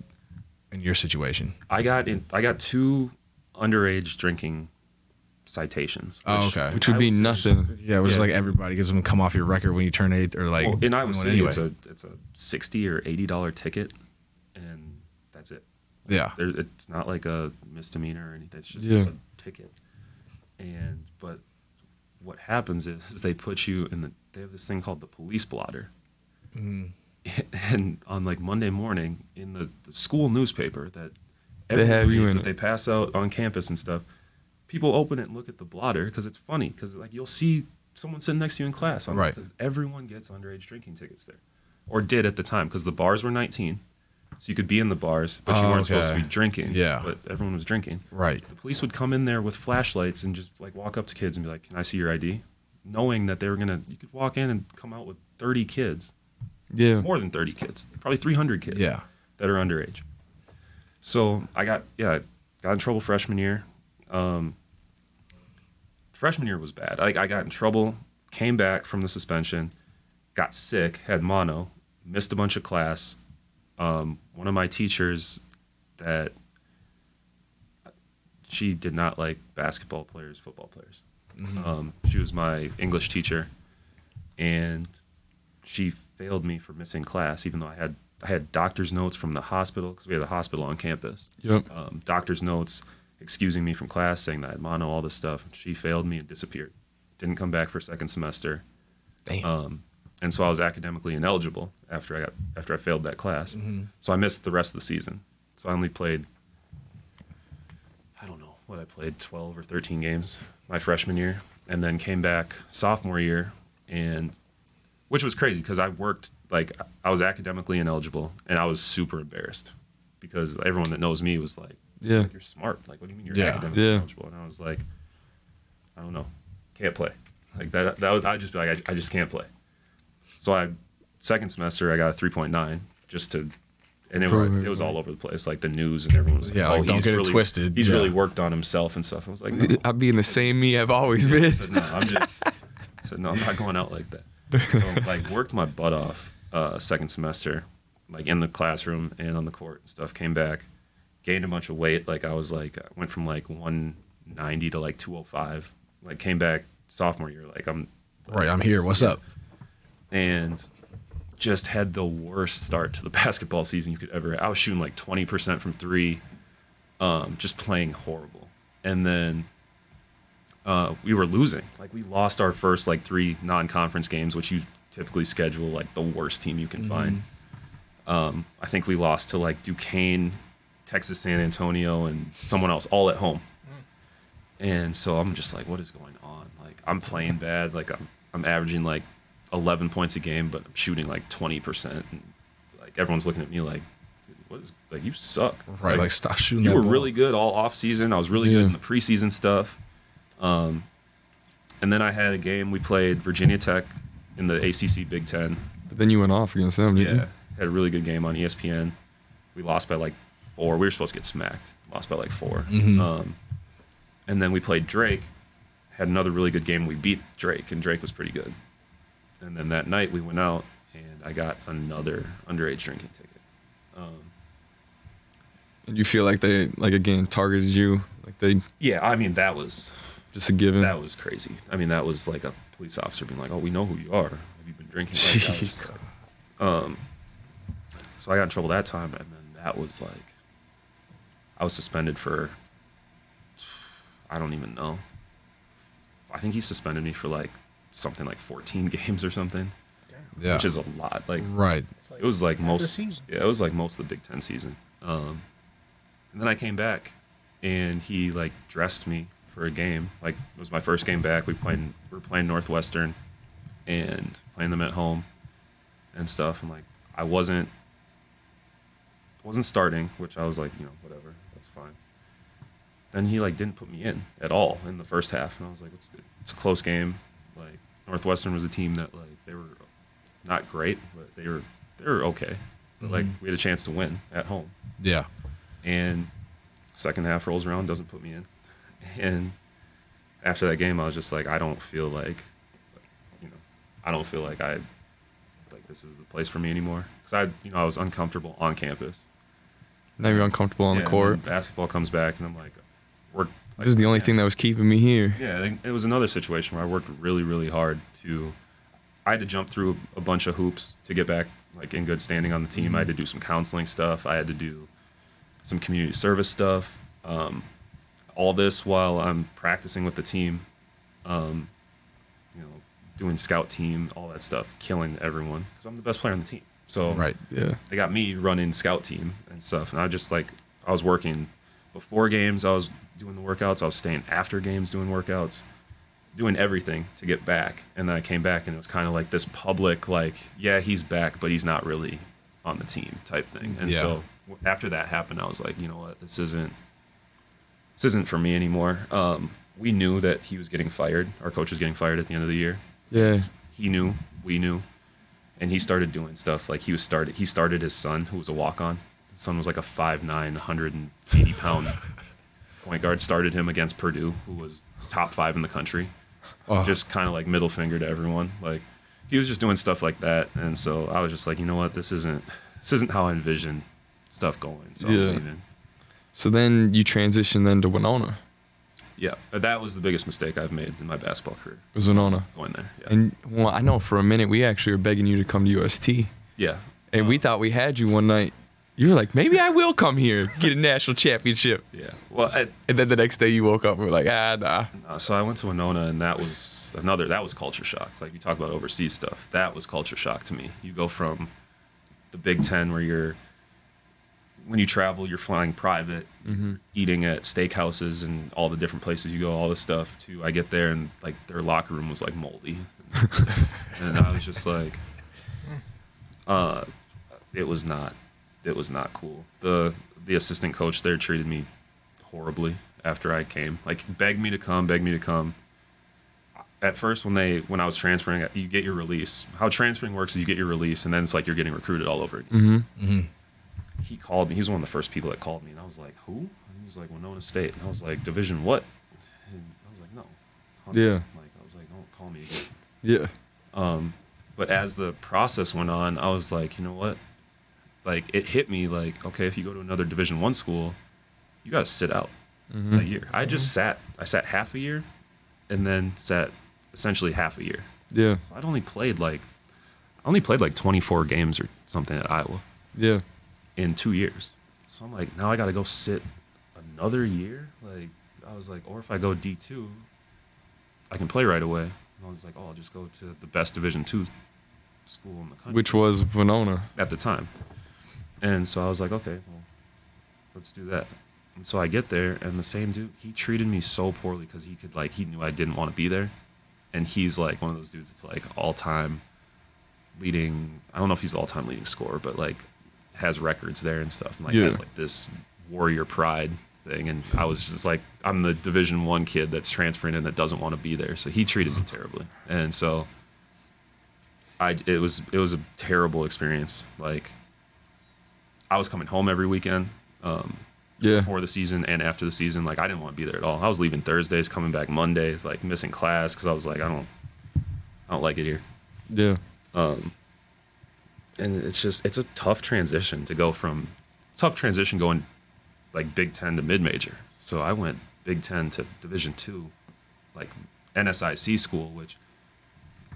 in your situation? I got in. I got two underage drinking citations. Oh, which okay. Which would I be was- nothing. Yeah, it was Yeah. like everybody gets them come off your record when you turn eight or like Well, in Iowa City, anyway. it's a it's a sixty or eighty dollar ticket, and that's it. yeah. There, it's not like a misdemeanor or anything. It's just Yeah. a ticket. And but what happens is, is they put you in the. They have this thing called the police blotter. Mm-hmm. And on like Monday morning in the, the school newspaper that They everyone have you in that it. they pass out on campus and stuff, people open it and look at the blotter because it's funny because like you'll see someone sitting next to you in class on Right. because everyone gets underage drinking tickets there, or did at the time because the bars were 19, so you could be in the bars but you Oh, weren't supposed to be drinking. Yeah. but everyone was drinking. Right. The police would come in there with flashlights and just like walk up to kids and be like, "Can I see your ID?" Knowing that they were gonna, you could walk in and come out with 30 kids, Yeah. more than 30 kids, probably 300 kids Yeah. that are underage. So I got yeah, got in trouble freshman year. Um, freshman year was bad. I, I got in trouble, came back from the suspension, got sick, had mono, missed a bunch of class. Um, one of my teachers that she did not like basketball players, football players. Um, she was my English teacher, and she failed me for missing class, even though I had I had doctor's notes from the hospital because we had a hospital on campus. Yep. Um, doctor's notes excusing me from class, saying that I had mono, all this stuff. She failed me and disappeared. Didn't come back for second semester. Damn. Um, and so I was academically ineligible after I got after I failed that class. So I missed the rest of the season. So I only played I don't know what I played 12 or 13 games my freshman year and then came back sophomore year and which was crazy because I worked like I was academically ineligible and I was super embarrassed because everyone that knows me was like Yeah. you're smart like what do you mean you're Yeah. academically Yeah. ineligible and I was like I don't know can't play Like that. That was. I'd just be like, I, I just can't play. So I, second semester, I got a three point nine just to, and it was Right, it was all over the place. Like the news and everyone was like, Yeah, oh, like, don't he's get it twisted. He's Yeah. really worked on himself and stuff. I was like, no. I'd be in the same me I've always I been. said, no, I'm just. I said, no, I'm not going out like that. So like worked my butt off uh, second semester, like in the classroom and on the court and stuff. Came back, gained a bunch of weight. Like I was like I went from like 190 to like 205. Like came back sophomore year. Like I'm. Right, I'm here. What's up? And just had the worst start to the basketball season you could ever. I was shooting like 20% from three, um, just playing horrible. And then uh, we were losing. Like we lost our first like three non-conference games, which you typically schedule like the worst team you can find. Um, I think we lost to like Duquesne, Texas San Antonio, and someone else all at home. And so I'm just like, what is going on? Like I'm playing bad. Like I'm I'm averaging like 11 points a game, but I'm shooting like 20 percent. Like everyone's looking at me like, "Dude, what is like you suck. Right, like stop shooting. You were ball. really good all off season. I was really Yeah. good in the preseason stuff. Um, and then I had a game. We played Virginia Tech in the ACC Big Ten. But then you went off against them, didn't Yeah, had a really good game on ESPN. We lost by like four. We were supposed to get smacked. Lost by like 4 Mhm. Um, and then we played Drake. Had another really good game. We beat Drake, and Drake was pretty good. And then that night we went out, and I got another underage drinking ticket. Um. And you feel like they, like again, targeted you, like they yeah, I mean that was just a given. that was crazy. I mean, that was like a police officer being like, "Oh, we know who you are. Have you been drinking?" Like, like- um, so I got in trouble that time, and then that was like, I was suspended for, I don't even know. I think he suspended me for like something like 14 games or something, Yeah. which is a lot. Like right. Like it was like half the most season. yeah it was like most of the big ten season um and then i came back and he like dressed me for a game like it was my first game back we played we were playing northwestern and playing them at home and stuff and like i wasn't wasn't starting which i was like you know whatever that's fine then he like didn't put me in at all in the first half and i was like it's, it's a close game. Like northwestern was a team that like they were not great but they were they were okay. But like mm-hmm. we had a chance to win at home. Yeah. and second half rolls around doesn't put me in. And after that game i was just like i don't feel like you know i don't feel like i like this is the place for me anymore. Because i you know i was uncomfortable on campus. Now you're uncomfortable on Yeah, the court. basketball comes back and i'm like we're This is the only thing that was keeping me here. yeah, it was another situation where I worked really, really hard to. I had to jump through a bunch of hoops to get back like in good standing on the team. I had to do some counseling stuff. I had to do some community service stuff. Um, all this while I'm practicing with the team, um, you know, doing scout team, all that stuff, killing everyone because I'm the best player on the team. So Right. Yeah. they got me running scout team and stuff and i just like i was working before games i was doing the workouts i was staying after games doing workouts doing everything to get back and then i came back and it was kind of like this public like yeah he's back but he's not really on the team type thing and Yeah. so after that happened i was like you know what this isn't this isn't for me anymore um, we knew that he was getting fired our coach was getting fired at the end of the year Yeah. he knew, we knew, and he started doing stuff like he was started. He started his son, who was a walk on. His son was like a 5'9", 180 pound point guard. Started him against Purdue, who was top five in the country. Oh. Just kind of like middle finger to everyone. Like he was just doing stuff like that, and so I was just like, you know what, this isn't this isn't how I envisioned stuff going. So Yeah. So then you transition then to Winona. Yeah, that was the biggest mistake I've made in my basketball career. It was Winona. Going there. Yeah. And well, I know for a minute we actually were begging you to come to UST, yeah. and we uh, thought we had you one night. You were like, maybe I will come here, get a national championship. Yeah. Well, I, And then the next day you woke up and were like, ah, nah. Uh, so I went to Winona, and that was another. That was culture shock. Like you talk about overseas stuff, that was culture shock to me. You go from the Big Ten, where you're when you travel, you're flying private, eating at steakhouses and all the different places you go, all this stuff. To I get there and like their locker room was like moldy, and I was just like, uh, it was not, it was not cool. The the assistant coach there treated me horribly after I came. Like begged me to come, begged me to come. at first when they when I was transferring, you get your release. How transferring works is you get your release, and then it's like you're getting recruited all over again. Mm-hmm. He called me. He was one of the first people that called me, and I was like, "Who?" And he was like, "Winona State." And I was like, "Division what?" And I was like, "No." How Yeah. Like I was like, "Don't call me again." Yeah. Um, but as the process went on, I was like, you know what? Like it hit me like, okay, if you go to another Division One school, you got to sit out mm-hmm. a year. I just mm-hmm. sat. I sat half a year, and then sat essentially half a year. Yeah. So I'd only played like, I only played like 24 games or something at Iowa Yeah. in two years. So I'm like, now I got to go sit another year. Like I was like, or if I go D2, I can play right away. And I was like, oh, I'll just go to the best Division two school in the country Which was Winona. at the time. And so I was like, okay, well, let's do that. And so I get there, and the same dude, he treated me so poorly because he could like he knew I didn't want to be there, and he's like one of those dudes that's like all time leading. I don't know if he's all time leading scorer, but like has records there and stuff. And like Yeah. has like this warrior pride thing, and I was just like, I'm the Division One kid that's transferring in that doesn't want to be there. So he treated me terribly, and so I it was it was a terrible experience. Like I was coming home every weekend um, Yeah. before the season and after the season. Like I didn't want to be there at all. I was leaving Thursdays, coming back Mondays, like missing class because I was like, I don't, I don't like it here. Yeah. Um, and it's just it's a tough transition to go from tough transition going like Big Ten to mid major. So I went Big Ten to Division two, like NSIC school, which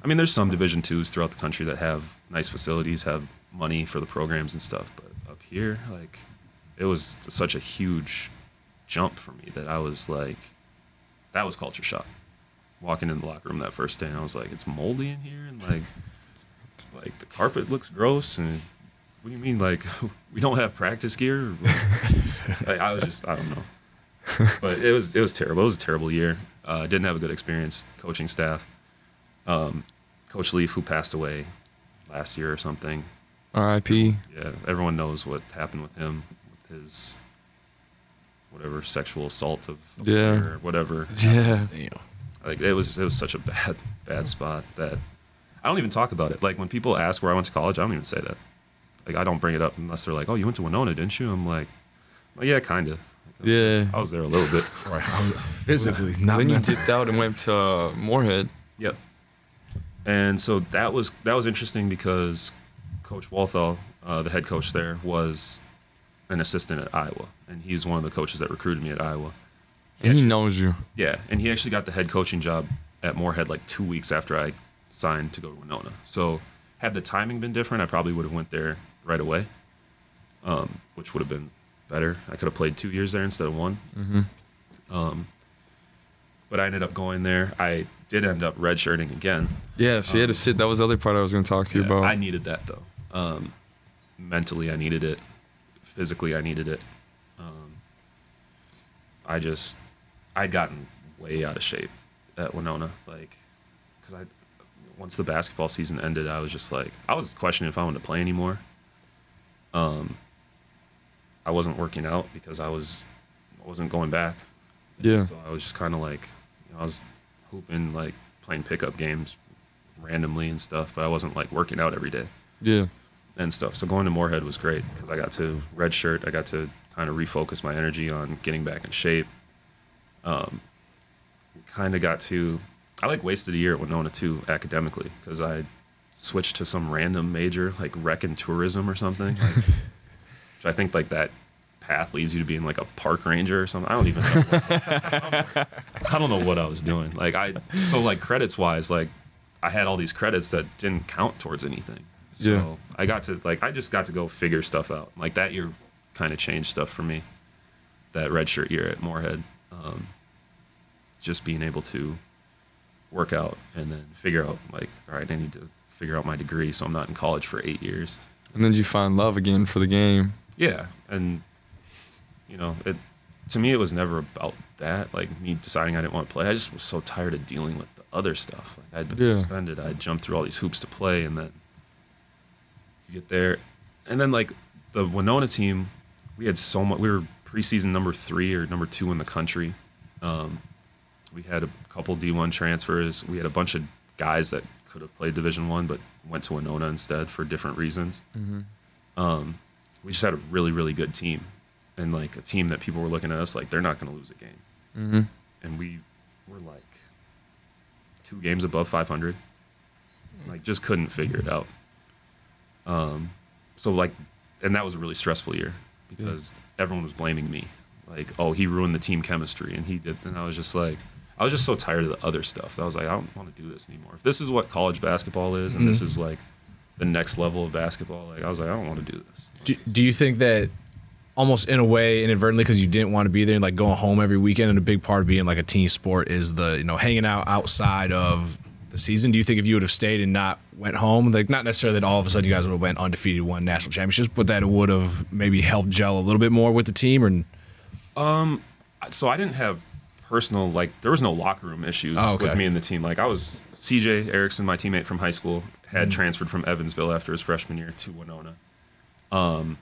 I mean, there's some Division twos throughout the country that have nice facilities, have money for the programs and stuff, but like, it was such a huge jump for me that I was like, that was culture shock. Walking in the locker room that first day, and I was like, it's moldy in here, and like, like the carpet looks gross, and what do you mean, like, we don't have practice gear? like, I was just, I don't know, but it was it was terrible. It was a terrible year. Uh, didn't have a good experience coaching staff. Um, Coach Leaf, who passed away last year or something. R.I.P. Yeah, everyone knows what happened with him, with his whatever sexual assault of Yeah. or whatever. Yeah. Damn. Like it was it was such a bad bad spot that I don't even talk about it. Like when people ask where I went to college, I don't even say that. Like I don't bring it up unless they're like, "Oh, you went to Winona, didn't you?" I'm like, well, "Yeah, kind of." Yeah. I was there a little bit. Right. Physically, not Then you dipped out and went to uh, Moorhead. Yep. And so that was that was interesting because Coach Walthall, uh, the head coach there, was an assistant at Iowa, and he's one of the coaches that recruited me at Iowa. And he actually- knows you. Yeah, and he actually got the head coaching job at Moorhead like two weeks after I signed to go to Winona. So had the timing been different, I probably would have went there right away, um, which would have been better. I could have played two years there instead of one. Mm-hmm. Um, but I ended up going there. I did end up redshirting again. Yeah, so you had to sit. That was the other part I was going to talk to you Um, about. I needed that though. Um, mentally, I needed it. Physically, I needed it. Um, I just, I'd gotten way out of shape at Winona. Like, because I, once the basketball season ended, I was just like, I was questioning if I wanted to play anymore. Um, I wasn't working out because I was, I wasn't going back. yeah. So I was just kind of like, you know, I was hooping, like playing pickup games randomly and stuff, but I wasn't like working out every day Yeah. And stuff. So going to Moorhead was great because I got to redshirt. I got to kind of refocus my energy on getting back in shape. Um, kind of got to, I like wasted a year at Winona too academically because I switched to some random major like rec and tourism or something. Like, which I think like that path leads you to being like a park ranger or something. I don't even know. What, I don't know what I was doing. Like I, so like credits wise, like I had all these credits that didn't count towards anything. So Yeah. I got to like I just got to go figure stuff out. Like that year kind of changed stuff for me. That redshirt year at Moorhead, um, just being able to work out and then figure out like, all right, I need to figure out my degree, so I'm not in college for eight years. And then you find love again for the game. Yeah, and you know, it to me it was never about that. Like me deciding I didn't want to play. I just was so tired of dealing with the other stuff. Like I'd been Yeah. suspended. I'd jumped through all these hoops to play, and then you get there, and then like the Winona team, we had so much. We were preseason number three or number two in the country. Um, We had a couple D1 transfers. We had a bunch of guys that could have played Division One, but went to Winona instead for different reasons. Um, we just had a really, really good team, and like a team that people were looking at us like they're not going to lose a game, Mm-hmm. and we were like two games above 500. Like just couldn't figure it out. Um, so like, and that was a really stressful year because everyone was blaming me. Like, oh, he ruined the team chemistry, and he did. And I was just like, I was just so tired of the other stuff. that I was like, I don't want to do this anymore. If this is what college basketball is, and this is like the next level of basketball, like I was like, I don't want to do this. Do, do you think that almost in a way inadvertently because you didn't want to be there and like going home every weekend and a big part of being like a team sport is the you know hanging out outside of the season do you think if you would have stayed and not went home like not necessarily that all of a sudden you guys would have went undefeated won national championships but that it would have maybe helped gel a little bit more with the team or um, so I didn't have personal like there was no locker room issues Oh, okay. with me and the team. Like I was CJ Erickson, my teammate from high school, had transferred from Evansville after his freshman year to Winona. Um,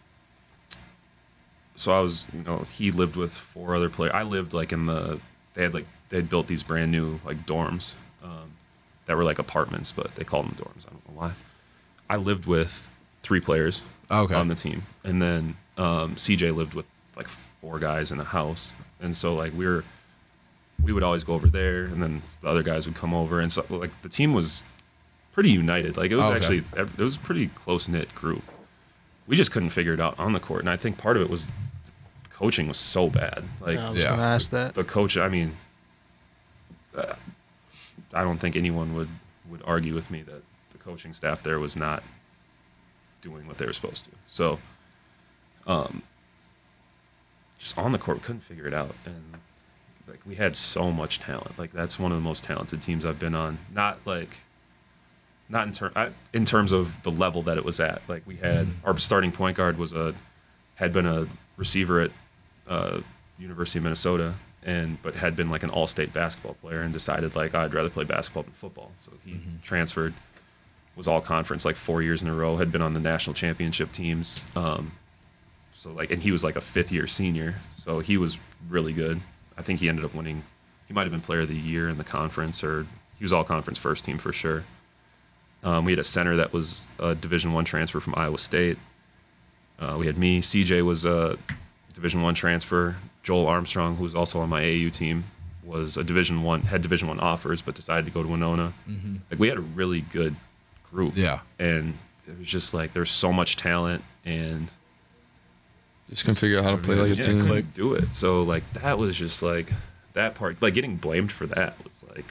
so I was, you know, he lived with four other players. I lived like in the they had like they had built these brand new like dorms um, that were like apartments, but they called them dorms. I don't know why. I lived with three players Okay. on the team, and then um, CJ lived with like four guys in a house, and so like we were we would always go over there, and then the other guys would come over, and so like the team was pretty united. Like it was Okay. actually it was a pretty close knit group. We just couldn't figure it out on the court, and I think part of it was coaching was so bad. Like I was Yeah. gonna ask that. the coach, I mean, uh, I don't think anyone would would argue with me that the coaching staff there was not doing what they were supposed to. So, um, just on the court, couldn't figure it out, and like we had so much talent. Like that's one of the most talented teams I've been on. Not like. Not in, ter- I, in terms of the level that it was at. Like we had our starting point guard was a had been a receiver at uh, University of Minnesota, and but had been like an all-state basketball player, and decided like I'd rather play basketball than football. So he transferred, was all conference like four years in a row, had been on the national championship teams. Um, so like, and he was like a fifth-year senior, so he was really good. I think he ended up winning. He might have been player of the year in the conference, or he was all conference first team for sure. Um, we had a center that was a Division One transfer from Iowa State. Uh, we had me. CJ was a Division One transfer. Joel Armstrong, who was also on my AAU team, was a Division One had Division One offers, but decided to go to Winona. Mm-hmm. Like we had a really good group. Yeah. and it was just like there's so much talent and Just couldn't figure out how to play like a yeah, team. couldn't do it. So like that was just like that part. Like getting blamed for that was like.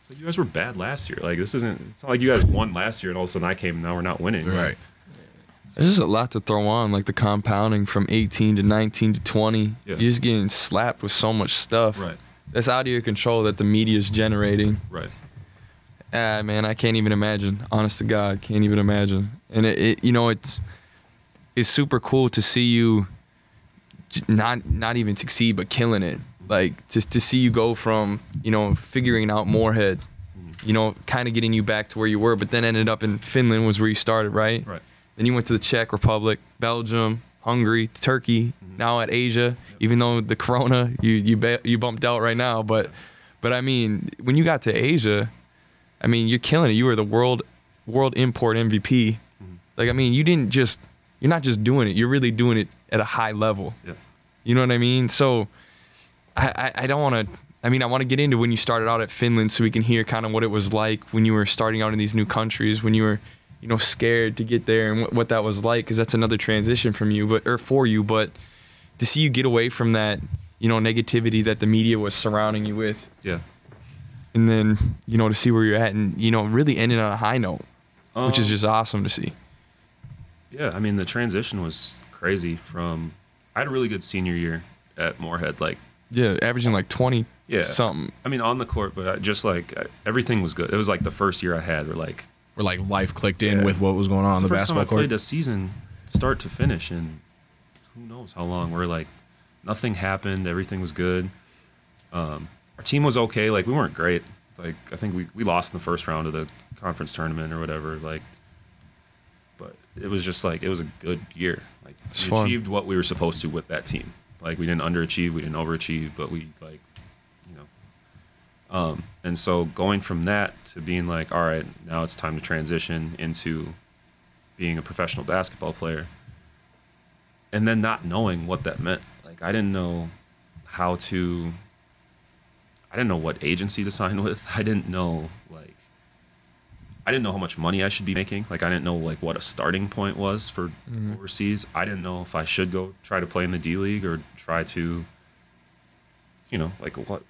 it's like, you guys were bad last year. Like this isn't. It's not like you guys won last year and all of a sudden I came and now we're not winning. right There's just a lot to throw on, like the compounding from 18 to 19 to 20. Yeah. You're just getting slapped with so much stuff. Right. That's out of your control that the media is generating. Right. Ah, man, I can't even imagine. Honest to God, can't even imagine. And it, it you know, it's it's super cool to see you not not even succeed, but killing it. Like just to see you go from you know figuring out Moorhead, you know, kind of getting you back to where you were, but then ended up in Finland was where you started, right? Right. Then you went to the Czech Republic, Belgium, Hungary, Turkey. Mm-hmm. Now at Asia, even though the Corona, you you ba- you bumped out right now, but but I mean, when you got to Asia, I mean, you're killing it. You were the world world import MVP. Mm-hmm. Like I mean, you didn't just you're not just doing it. You're really doing it at a high level. Yeah. You know what I mean? So I I, I don't want to. I mean, I want to get into when you started out at Finland, so we can hear kind of what it was like when you were starting out in these new countries, when you were, you know, scared to get there, and what, what that was like, because that's another transition from you, but or for you. But to see you get away from that, you know, negativity that the media was surrounding you with, Yeah. and then you know to see where you're at, and you know, really ending on a high note, which is Um, just awesome to see. Yeah, I mean the transition was crazy. From I had a really good senior year at Moorhead. Like, Yeah, averaging like 20 Yeah. something. I mean on the court, but I just like I, everything was good. It was like the first year I had where like where like life clicked in Yeah. with what was going on on the the first time basketball I played court a season start to finish, and who knows how long. We're like nothing happened, everything was good. Um, our team was okay. Like we weren't great. Like I think we, we lost in the first round of the conference tournament or whatever. Like, but it was just like it was a good year. Like It's we fun. achieved what we were supposed to with that team. Like we didn't underachieve, we didn't overachieve, but we like, you know, Um, and so going from that to being like, all right, now it's time to transition into being a professional basketball player, and then not knowing what that meant. Like I didn't know how to. I didn't know what agency to sign with. I didn't know like. I didn't know how much money I should be making. Like I didn't know like what a starting point was for overseas. I didn't know if I should go try to play in the D League or try to. You know, like what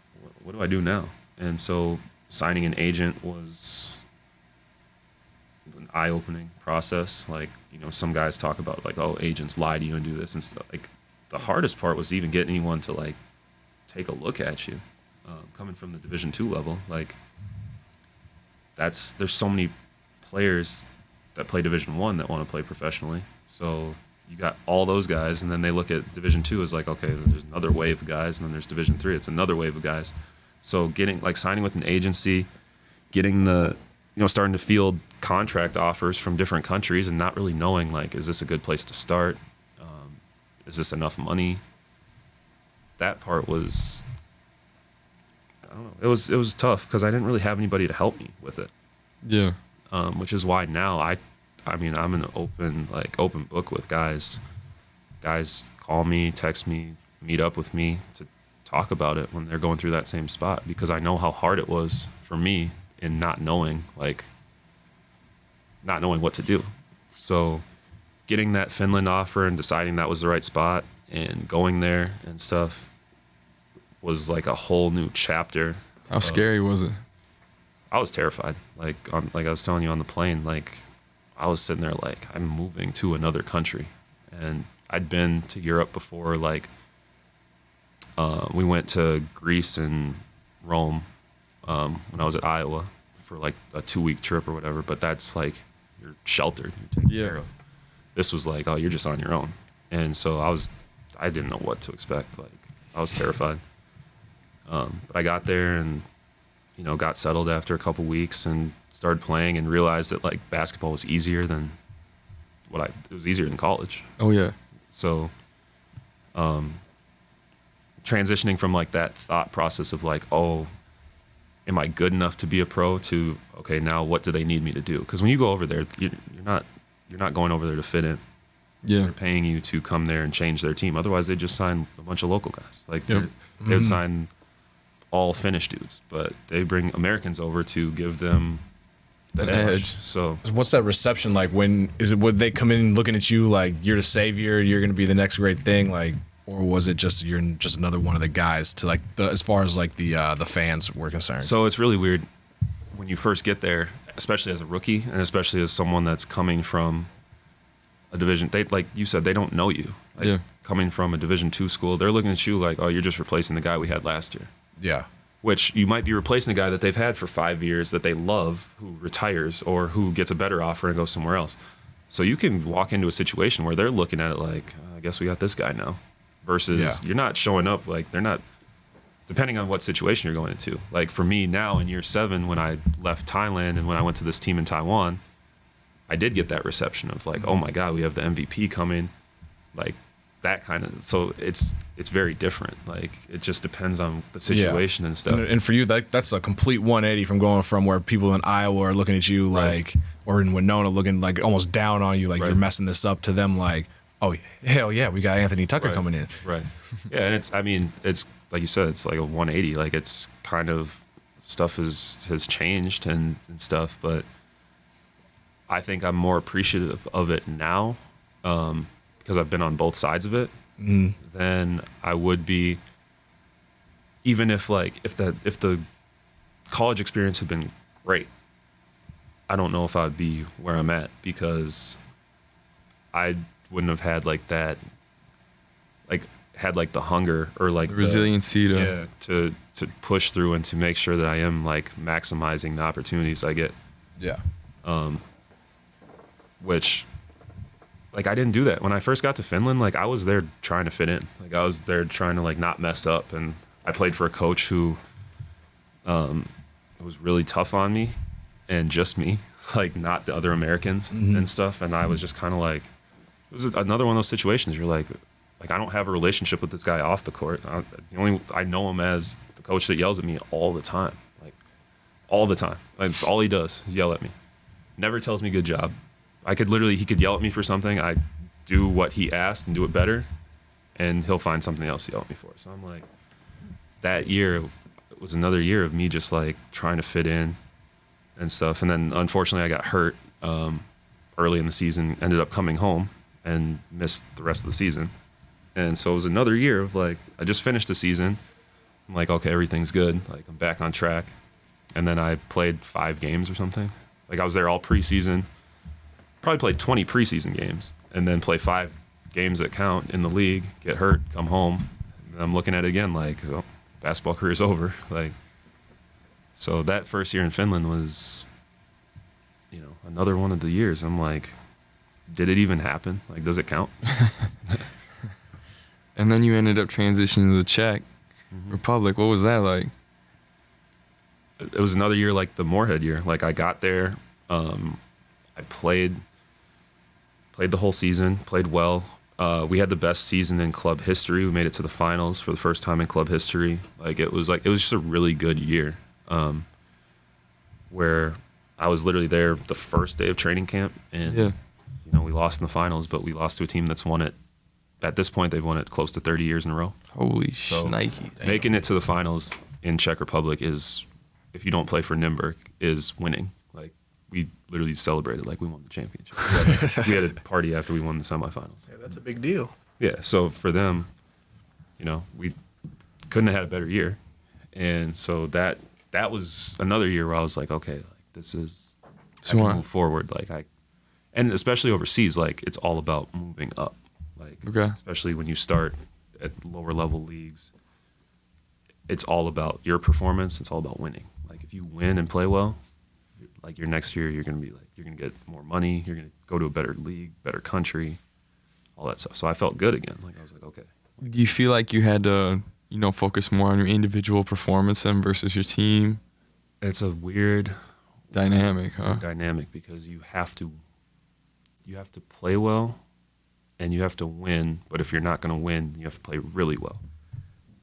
what do I do now? And so signing an agent was an eye-opening process. Like you know, some guys talk about like, oh, agents lie to you and do this and stuff. Like the hardest part was even getting anyone to like take a look at you, um, coming from the Division two level. Like that's there's so many players that play Division one that want to play professionally. So you got all those guys, and then they look at Division two as like, okay, there's another wave of guys, and then there's Division three. It's another wave of guys. So getting like signing with an agency, getting the you know starting to field contract offers from different countries, and not really knowing like, is this a good place to start? Um, is this enough money? That part was. I don't know. It was it was tough because I didn't really have anybody to help me with it Yeah. um, which is why now I, I mean, I'm an open like open book with guys. Guys call me, text me, meet up with me to talk about it when they're going through that same spot because I know how hard it was for me in not knowing like not knowing what to do. So getting that Finland offer and deciding that was the right spot and going there and stuff was like a whole new chapter How scary was it? I was terrified. Like on, like I was telling you on the plane, like I was sitting there like I'm moving to another country, and I'd been to Europe before. Like uh, we went to Greece and Rome um, when I was at Iowa for like a two week trip or whatever. But that's like you're sheltered, you're taken Yeah. care of. This was like oh you're just on your own, and so I was I didn't know what to expect. Like I was terrified. Um, but I got there and you know, got settled after a couple weeks and started playing and realized that like basketball was easier than what I it was easier than college. Oh yeah. So um transitioning from like that thought process of like, oh, am I good enough to be a pro to okay, now what do they need me to do? Cuz when you go over there, you- you're not you're not going over there to fit in. Yeah. They're paying you to come there and change their team. Otherwise, they just sign a bunch of local guys. Like Yep. they would mm-hmm. sign all Finnish dudes, but they bring Americans over to give them the edge. edge. So What's that reception like? When is it? Would they come in looking at you like you're the savior? You're going to be the next great thing, like, or was it just you're just another one of the guys? To like the as far as like the uh, the fans were concerned. So it's really weird when you first get there, especially as a rookie, and especially as someone that's coming from a division. They like you said, they don't know you. Like, Yeah. Coming from a Division two school, they're looking at you like, oh, you're just replacing the guy we had last year. yeah, Which you might be replacing a guy that they've had for five years that they love, who retires or who gets a better offer and goes somewhere else. So you can walk into a situation where they're looking at it like, I guess we got this guy now, versus Yeah. you're not showing up like they're not depending on what situation you're going into. Like for me now in year seven, when I left Thailand and when I went to this team in Taiwan, I did get that reception of like, oh my God, we have the MVP coming, like that kind of. So it's it's very different. Like it just depends on the situation and stuff. and, and for you, that that's a complete 180 from going from where people in Iowa are looking at you like, or in Winona looking like almost down on you, like Right. you're messing this up, to them like, oh hell yeah, we got Anthony Tucker Right. coming in. Right. Yeah, and it's I mean, it's like you said, it's like a 180. Like it's kind of stuff has has changed and, and stuff, but I think I'm more appreciative of it now um, because I've been on both sides of it than I would be even if like if the if the college experience had been great. I don't know if I'd be where I'm at because I wouldn't have had like that like had like the hunger or like The resiliency to yeah, to to push through and to make sure that I am like maximizing the opportunities I get, Yeah, Um. which like I didn't do that when I first got to Finland. Like I was there trying to fit in. Like I was there trying to like not mess up, and I played for a coach who um, was really tough on me and just me, like not the other Americans and stuff. And I was just kind of like, was another one of those situations. You're like, like I don't have a relationship with this guy off the court. I, the only I know him as the coach that yells at me all the time. like all the time. Like, That's all he does. Yell at me. Never tells me good job. I could literally he could yell at me for something. I do what he asked and do it better, and he'll find something else to yell at me for. So I'm like, that year was another year of me just like trying to fit in and stuff. And then unfortunately, I got hurt um, early in the season. Ended up coming home and missed the rest of the season. And so it was another year of like I just finished the season. I'm like, okay, everything's good. Like I'm back on track. And then I played five games or something. Like I was there all preseason. Probably played 20 preseason games, and then play five games that count in the league. Get hurt, come home. And I'm looking at it again like, oh, basketball career's over. Like, so that first year in Finland was, you know, another one of the years. I'm like, did it even happen? Like, does it count? And then you ended up transitioning to the Czech Republic. What was that like? it was another year like the Moorhead year. Like I got there, um, I played, played the whole season, played well. Uh, we had the best season in club history. We made it to the finals for the first time in club history. Like it was like it was just a really good year. Um, where I was literally there the first day of training camp, and Yeah. You know we lost in the finals, but we lost to a team that's won it. At this point, they've won it close to 30 years in a row. Holy So- shnikes. Making it to the finals in Czech Republic is, if you don't play for Nymburk, is winning. Like we literally celebrated like we won the championship. We had, a party after we won the semifinals. Yeah, that's a big deal. Yeah. So for them, you know, we couldn't have had a better year, and so that that was another year where I was like, okay, like this is I can move forward. Like I, and especially overseas, like it's all about moving up. Like Okay. especially when you start at lower level leagues, it's all about your performance. It's all about winning. Like if you win and play well, like your next year, you're gonna be like you're gonna get more money. You're gonna go to a better league, better country, all that stuff. So I felt good again. Like I was like, okay, Do you feel like you had to, you know, focus more on your individual performance than versus your team it's a weird dynamic, huh? dynamic because you have to you have to play well and you have to win but if you're not going to win you have to play really well.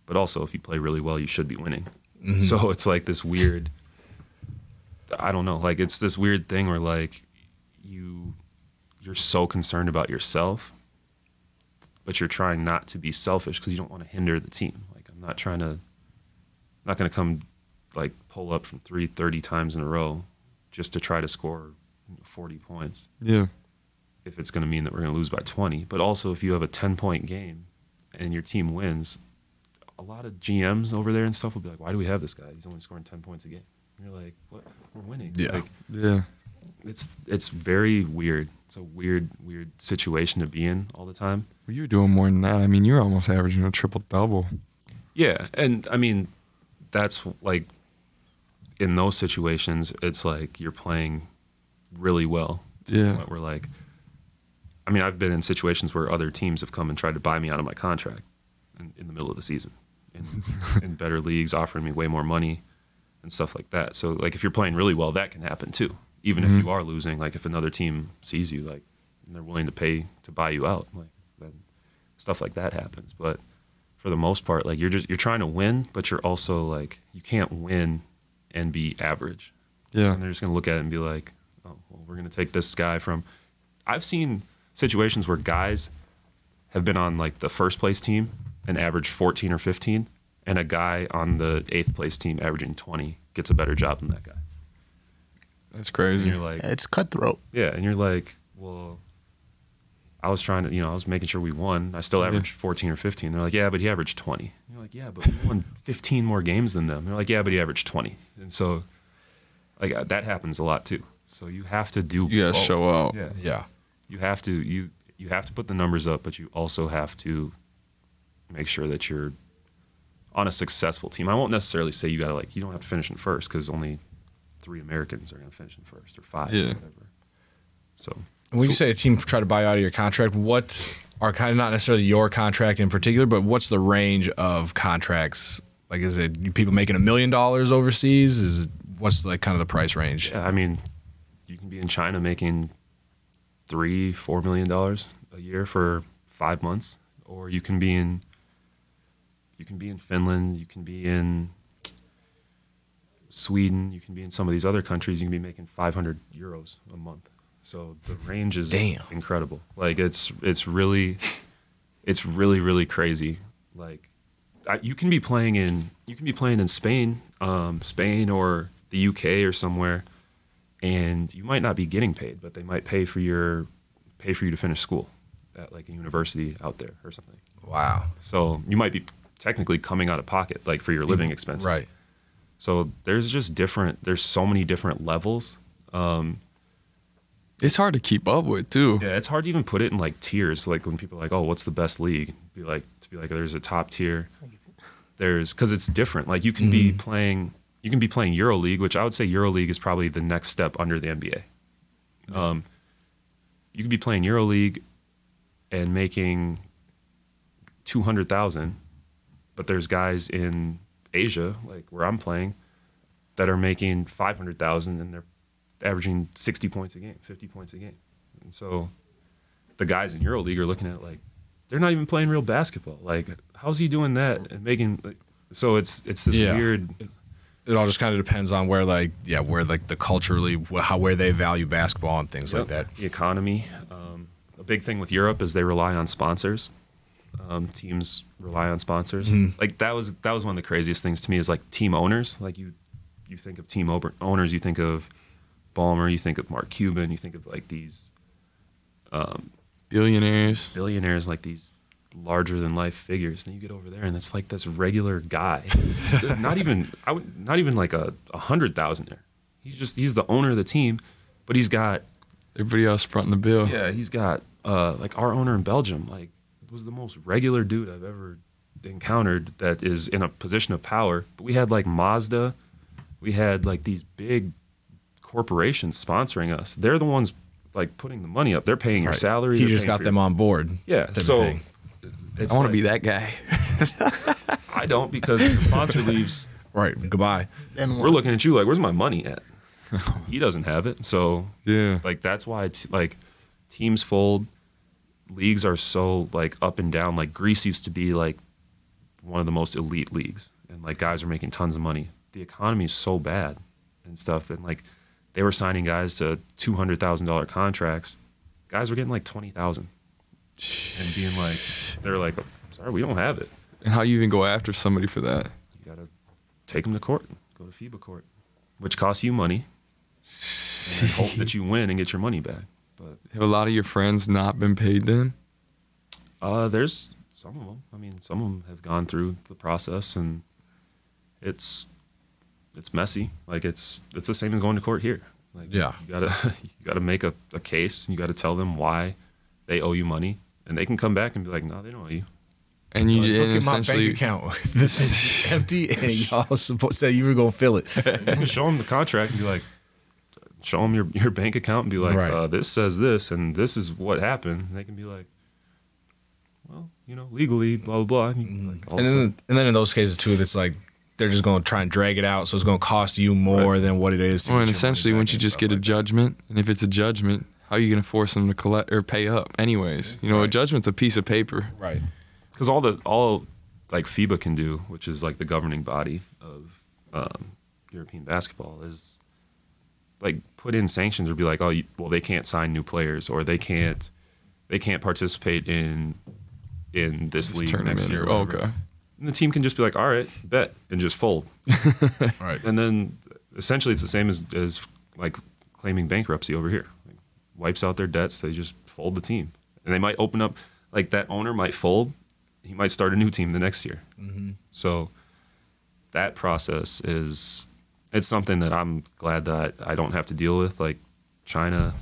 But also if you play really well you should be winning. Mm-hmm. So it's like this weird i don't know like it's this weird thing where like you you're so concerned about yourself but you're trying not to be selfish because you don't want to hinder the team. Like i'm not trying to I'm not going to come like pull up from three 30 times in a row just to try to score 40 points. Yeah. If it's going to mean that we're going to lose by 20. But also, if you have a 10 point game and your team wins, a lot of GMs over there and stuff will be like, why do we have this guy? He's only scoring 10 points a game. And you're like, what? We're winning. Yeah. Like, Yeah. it's, it's very weird. It's a weird, weird situation to be in all the time. Well, you're doing more than that. I mean, you're almost averaging a triple double. Yeah, and I mean, that's like in those situations, it's like you're playing really well. Yeah. point where like, I mean, I've been in situations where other teams have come and tried to buy me out of my contract in, in the middle of the season, in, in better leagues, offering me way more money and stuff like that. So like, if you're playing really well, that can happen too. Even if you mm-hmm. are losing, like if another team sees you, like and they're willing to pay to buy you out, like then stuff like that happens. But for the most part, like you're just you're trying to win, but you're also like you can't win and be average. Yeah. And they're just gonna look at it and be like, oh, well, we're gonna take this guy from. I've seen situations where guys have been on like the first place team and averaged 14 or 15, and a guy on the eighth place team averaging 20 gets a better job than that guy. That's And crazy. you're like, Yeah, it's cutthroat. yeah, and you're like, well, I was trying to, you know, I was making sure we won. I still Yeah. averaged 14 or 15. They're like, yeah, but he averaged 20. And you're like, yeah, but we won 15 more games than them. They're like, yeah, but he averaged 20. And so, like, that happens a lot too. So you have to do. You gotta both. show out. Yeah, Yeah. You have to you you have to put the numbers up, but you also have to make sure that you're on a successful team. I won't necessarily say you gotta like you don't have to finish in first because only three Americans are gonna finish in first or five. Yeah. Or whatever. So And when you say a team try to buy out of your contract, what are kind of not necessarily your contract in particular, but what's the range of contracts? Like, is it people making a million dollars overseas? Is it, what's like kind of the price range? yeah, I mean, you can be in China making three, four million dollars a year for five months, or you can be in you can be in Finland, you can be in Sweden, you can be in some of these other countries, you can be making 500 euros a month. So the range is Damn. incredible. Like it's it's really it's really really crazy. Like I, you can be playing in you can be playing in Spain, um, Spain or the UK or somewhere, and you might not be getting paid, but they might pay for your pay for you to finish school at like a university out there or something. Wow. So you might be technically coming out of pocket, like for your living expenses. Right. So there's just different. There's so many different levels. Um, it's hard to keep up with too. Yeah, it's hard to even put it in like tiers. Like when people are like, "Oh, what's the best league?" Be like to be like, "There's a top tier." There's because it's different. Like you can be mm-hmm. playing, you can be playing Euro League, which I would say Euro League is probably the next step under the NBA. Um, you could be playing Euro League and making two hundred thousand, but there's guys in Asia, like where I'm playing, that are making five hundred thousand and they're averaging sixty points a game, fifty points a game, and so the guys in EuroLeague are looking at it like they're not even playing real basketball. Like, how's he doing that and making? Like, so it's it's this Yeah. weird. It all just kind of depends on where, like, yeah, where like the culturally, how where they value basketball and things like that. The economy. Um, a big thing with Europe is they rely on sponsors. Um, teams rely on sponsors. Mm-hmm. Like that was that was one of the craziest things to me is like team owners. Like you, you think of team ober- owners, you think of Ballmer, you think of Mark Cuban, you think of like these Billionaires. billionaires, like these larger than life figures. And you get over there, and it's like this regular guy, not even I would not even like a, a hundred thousandaire. He's just he's the owner of the team, but he's got Everybody else fronting the bill. Yeah, he's got uh, like our owner in Belgium, like was the most regular dude I've ever encountered that is in a position of power. But we had like Mazda, we had like these big corporations sponsoring us. They're the ones like putting the money up. They're paying your Right. salary. He just got them your- on board. Yeah, so thing. It's I want to be that guy. I don't because the sponsor leaves. Right. Goodbye. Then We're looking at you like, where's my money at? he doesn't have it, so Yeah. like that's why it's like teams fold leagues are so like up and down like greece used to be like one of the most elite leagues and like guys are making tons of money the economy is so bad and stuff and like they were signing guys to $200000 contracts guys were getting like 20000 and being like they're like sorry we don't have it And how do you even go after somebody for that? you gotta take them to court go to fiba court which costs you money and hope that you win and get your money back but Have a lot of your friends not been paid then? Uh, there's some of them. I mean, some of them have gone through the process, and it's it's messy. Like it's it's the same as going to court here. Like Yeah. you gotta you gotta make a, a case. And you gotta tell them why they owe you money, and they can come back and be like, no, they don't owe you. And you Like, and look at my bank account. this is empty, and y'all supposed said you were gonna fill it. You can show them the contract and be like, show them your, your bank account and be like, Right. uh, this says this, and this is what happened. And they can be like, well, you know, legally, blah blah blah. And, you can, like, and then, and then in those cases too, it's like they're just gonna try and drag it out, so it's gonna cost you more Right. than what it is. To Or get and essentially, money once you just get a like that. judgment, and if it's a judgment, how are you going to force them to collect or pay up? Anyways, you know, a judgment's a piece of paper. right? because all the all like FIBA can do, which is like the governing body of um, European basketball, is like put in sanctions or be like, oh, you, well, they can't sign new players or they can't they can't participate in in this, This league next year. or- or okay. And the team can just be like, all right, bet, and just fold. Right. And then essentially, it's the same as as like claiming bankruptcy over here. Wipes out their debts. They just fold the team, and they might open up. Like that owner might fold. He might start a new team the next year. So that process is it's something that I'm glad that I don't have to deal with. Like China,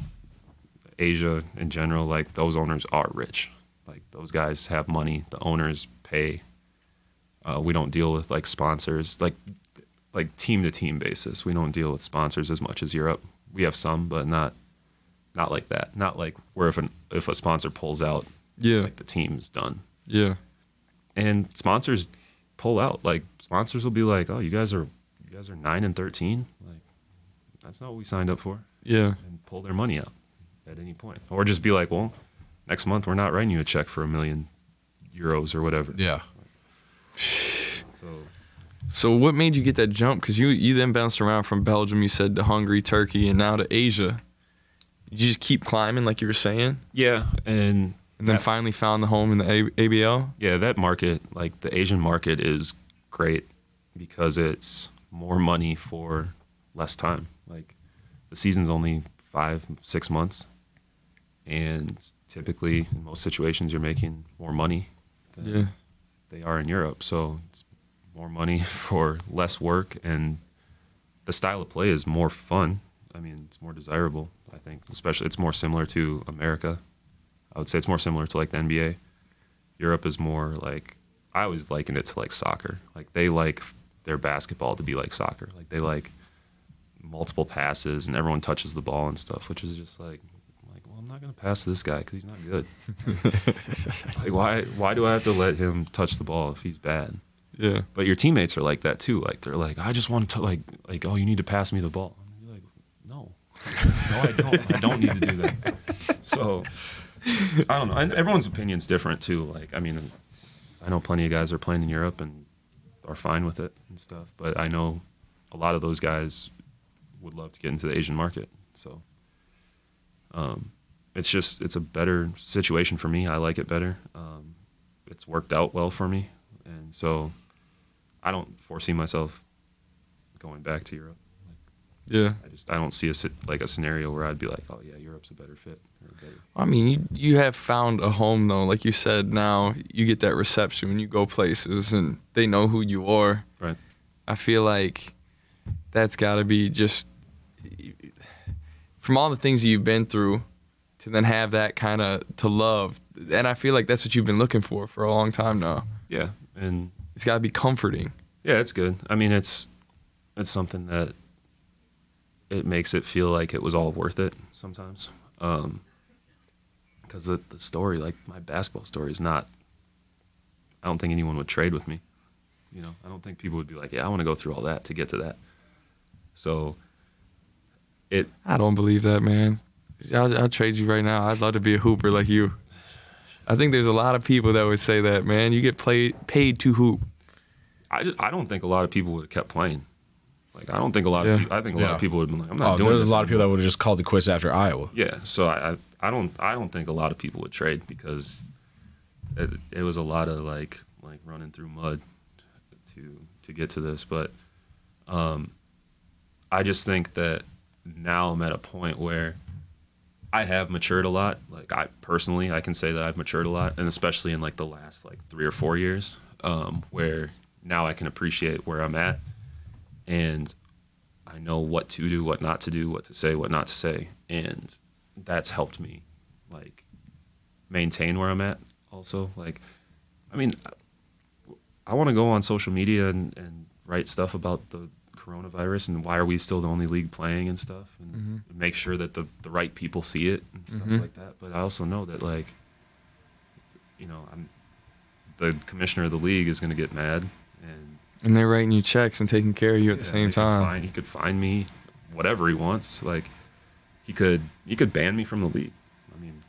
Asia in general, like those owners are rich. Like those guys have money. The owners pay. Uh, we don't deal with like sponsors, like like team to team basis. We don't deal with sponsors as much as Europe. We have some, but not not like that. Not like where if an if a sponsor pulls out, Yeah. like the team's done. Yeah. And sponsors pull out. Like sponsors will be like, "Oh, you guys are you guys are nine and thirteen. Like that's not what we signed up for," Yeah. and pull their money out at any point, or just be like, "Well, next month we're not writing you a check for a million euros or whatever." Yeah. So So what made you get that jump? Because you you then bounced around from Belgium, you said to Hungary, Turkey, and now to Asia. You just keep climbing, like you were saying, Yeah, and and then That- finally found the home in the A- ABL? Yeah, that market, like the Asian market, is great because it's more money for less time. Like the season's only five, six months, and typically in most situations you're making more money than Yeah. they are in Europe. So it's more money for less work, and the style of play is more fun. I mean, it's more desirable. I think, especially it's more similar to America. I would say it's more similar to like the NBA. Europe is more like I always likened it to like soccer. Like they like their basketball to be like soccer. Like they like multiple passes and everyone touches the ball and stuff, which is just like like well, I'm not gonna pass this guy because he's not good. like why why do I have to let him touch the ball if he's bad? Yeah. But your teammates are like that too. Like they're like, I just want to like like oh you need to pass me the ball. No I don't. I don't need to do that. So I don't know. And everyone's opinion's different too. Like I mean, I know plenty of guys are playing in Europe and are fine with it and stuff. But I know a lot of those guys would love to get into the Asian market. So um, it's just it's a better situation for me. I like it better. Um, it's worked out well for me, and so I don't foresee myself going back to Europe. Yeah. I just I don't see a like a scenario where I'd be like, oh yeah, Europe's a better fit. Better. I mean, you you have found a home though. Like you said, now you get that reception when you go places, and they know who you are. Right. I feel like that's got to be just from all the things you've been through to then have that kind of to love, and I feel like that's what you've been looking for for a long time now. Yeah, and It's got to be comforting. yeah, it's good. I mean, it's it's something that it makes it feel like it was all worth it sometimes. Um, because the the story, like my basketball story, is not. I don't think anyone would trade with me. You know, I don't think people would be like, yeah, I want to go through all that to get to that. So. It I don't believe that, man. I'll, I'll trade you right now. I'd love to be a hooper like you. I think there's a lot of people that would say that, man. You get played paid to hoop. I, just, I don't think a lot of people would have kept playing. Like I don't think a lot Yeah. of people, I think a lot Yeah. of people would have been like, I'm Oh, not doing there's this a lot of people that would have just called it quits after Iowa. Yeah, so I, I I don't I don't think a lot of people would trade because it, it was a lot of like like running through mud to to get to this, but um, I just think that now I'm at a point where I have matured a lot. Like I personally, I can say that I've matured a lot, and especially in like the last like three or four years, um, where now I can appreciate where I'm at, and I know what to do, what not to do, what to say, what not to say, and that's helped me like maintain where I'm at. Also, like, I mean, I want to go on social media and, and write stuff about the coronavirus and why are we still the only league playing and stuff, and make sure that the the right people see it and stuff Mhm. like that. But I also know that like, you know, I'm the commissioner of the league is going to get mad and And they're writing you checks and taking care of you at the same he could time. Find, he could find me whatever he wants. Like he could he could ban me from the league. I mean,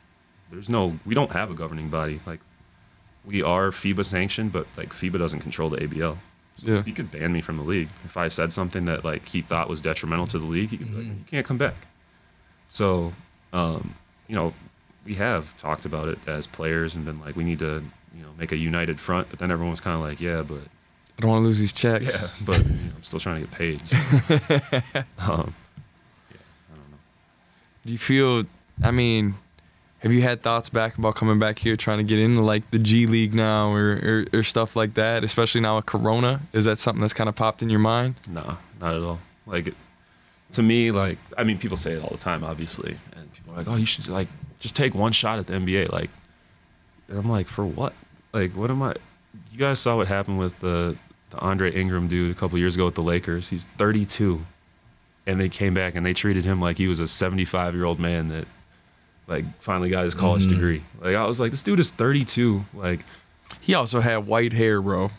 there's no we don't have a governing body. Like we are FIBA sanctioned, but like FIBA doesn't control the ABL. So Yeah. he could ban me from the league if I said something that like he thought was detrimental to the league. He could be like, Mhm. you can't come back. So, um, you know, we have talked about it as players and been like, we need to, you know, make a united front. But then everyone was kind of like, yeah, but I don't want to lose these checks. yeah, but you know, I'm still trying to get paid. So. um, yeah, I don't know. Do you feel? I mean, have you had thoughts back about coming back here, trying to get into like the G League now, or, or or stuff like that? Especially now with Corona, is that something that's kind of popped in your mind? Nah, not at all. Like, to me, like, I mean, people say it all the time, obviously, and people are like, "Oh, you should like just take one shot at the NBA." Like, and I'm like, for what? Like, what am I? You guys saw what happened with the the Andre Ingram dude a couple years ago with the Lakers. He's 32, and they came back and they treated him like he was a 75 year old man that like finally got his college Mhm. degree. Like, I was like, this dude is 32. Like, He also had white hair, bro.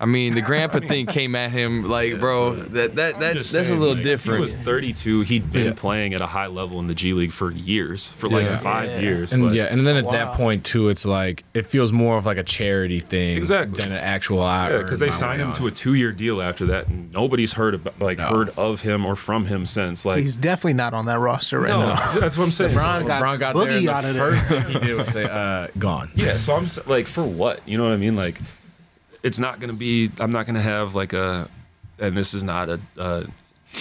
I mean, the grandpa thing came at him like, bro, that that, that Just that's a little like, different. He was 32. He'd been Yeah. playing at a high level in the G League for years, for like Yeah. five Yeah. years. And like- yeah, and then at Wow. that point too, it's like it feels more of like a charity thing Exactly. than an actual. I Yeah, because they signed him to a two-year deal after that, and nobody's heard about, like No. heard of him or from him since. Like, He's definitely not on that roster right no, now. that's what I'm saying. LeBron So- got LeBron got there. Boogie And out the of there. first thing he did was say, uh, "Gone." yeah, so I'm like, for what? You know what I mean? Like, it's not gonna be. I'm not gonna have like a, and this is not a. a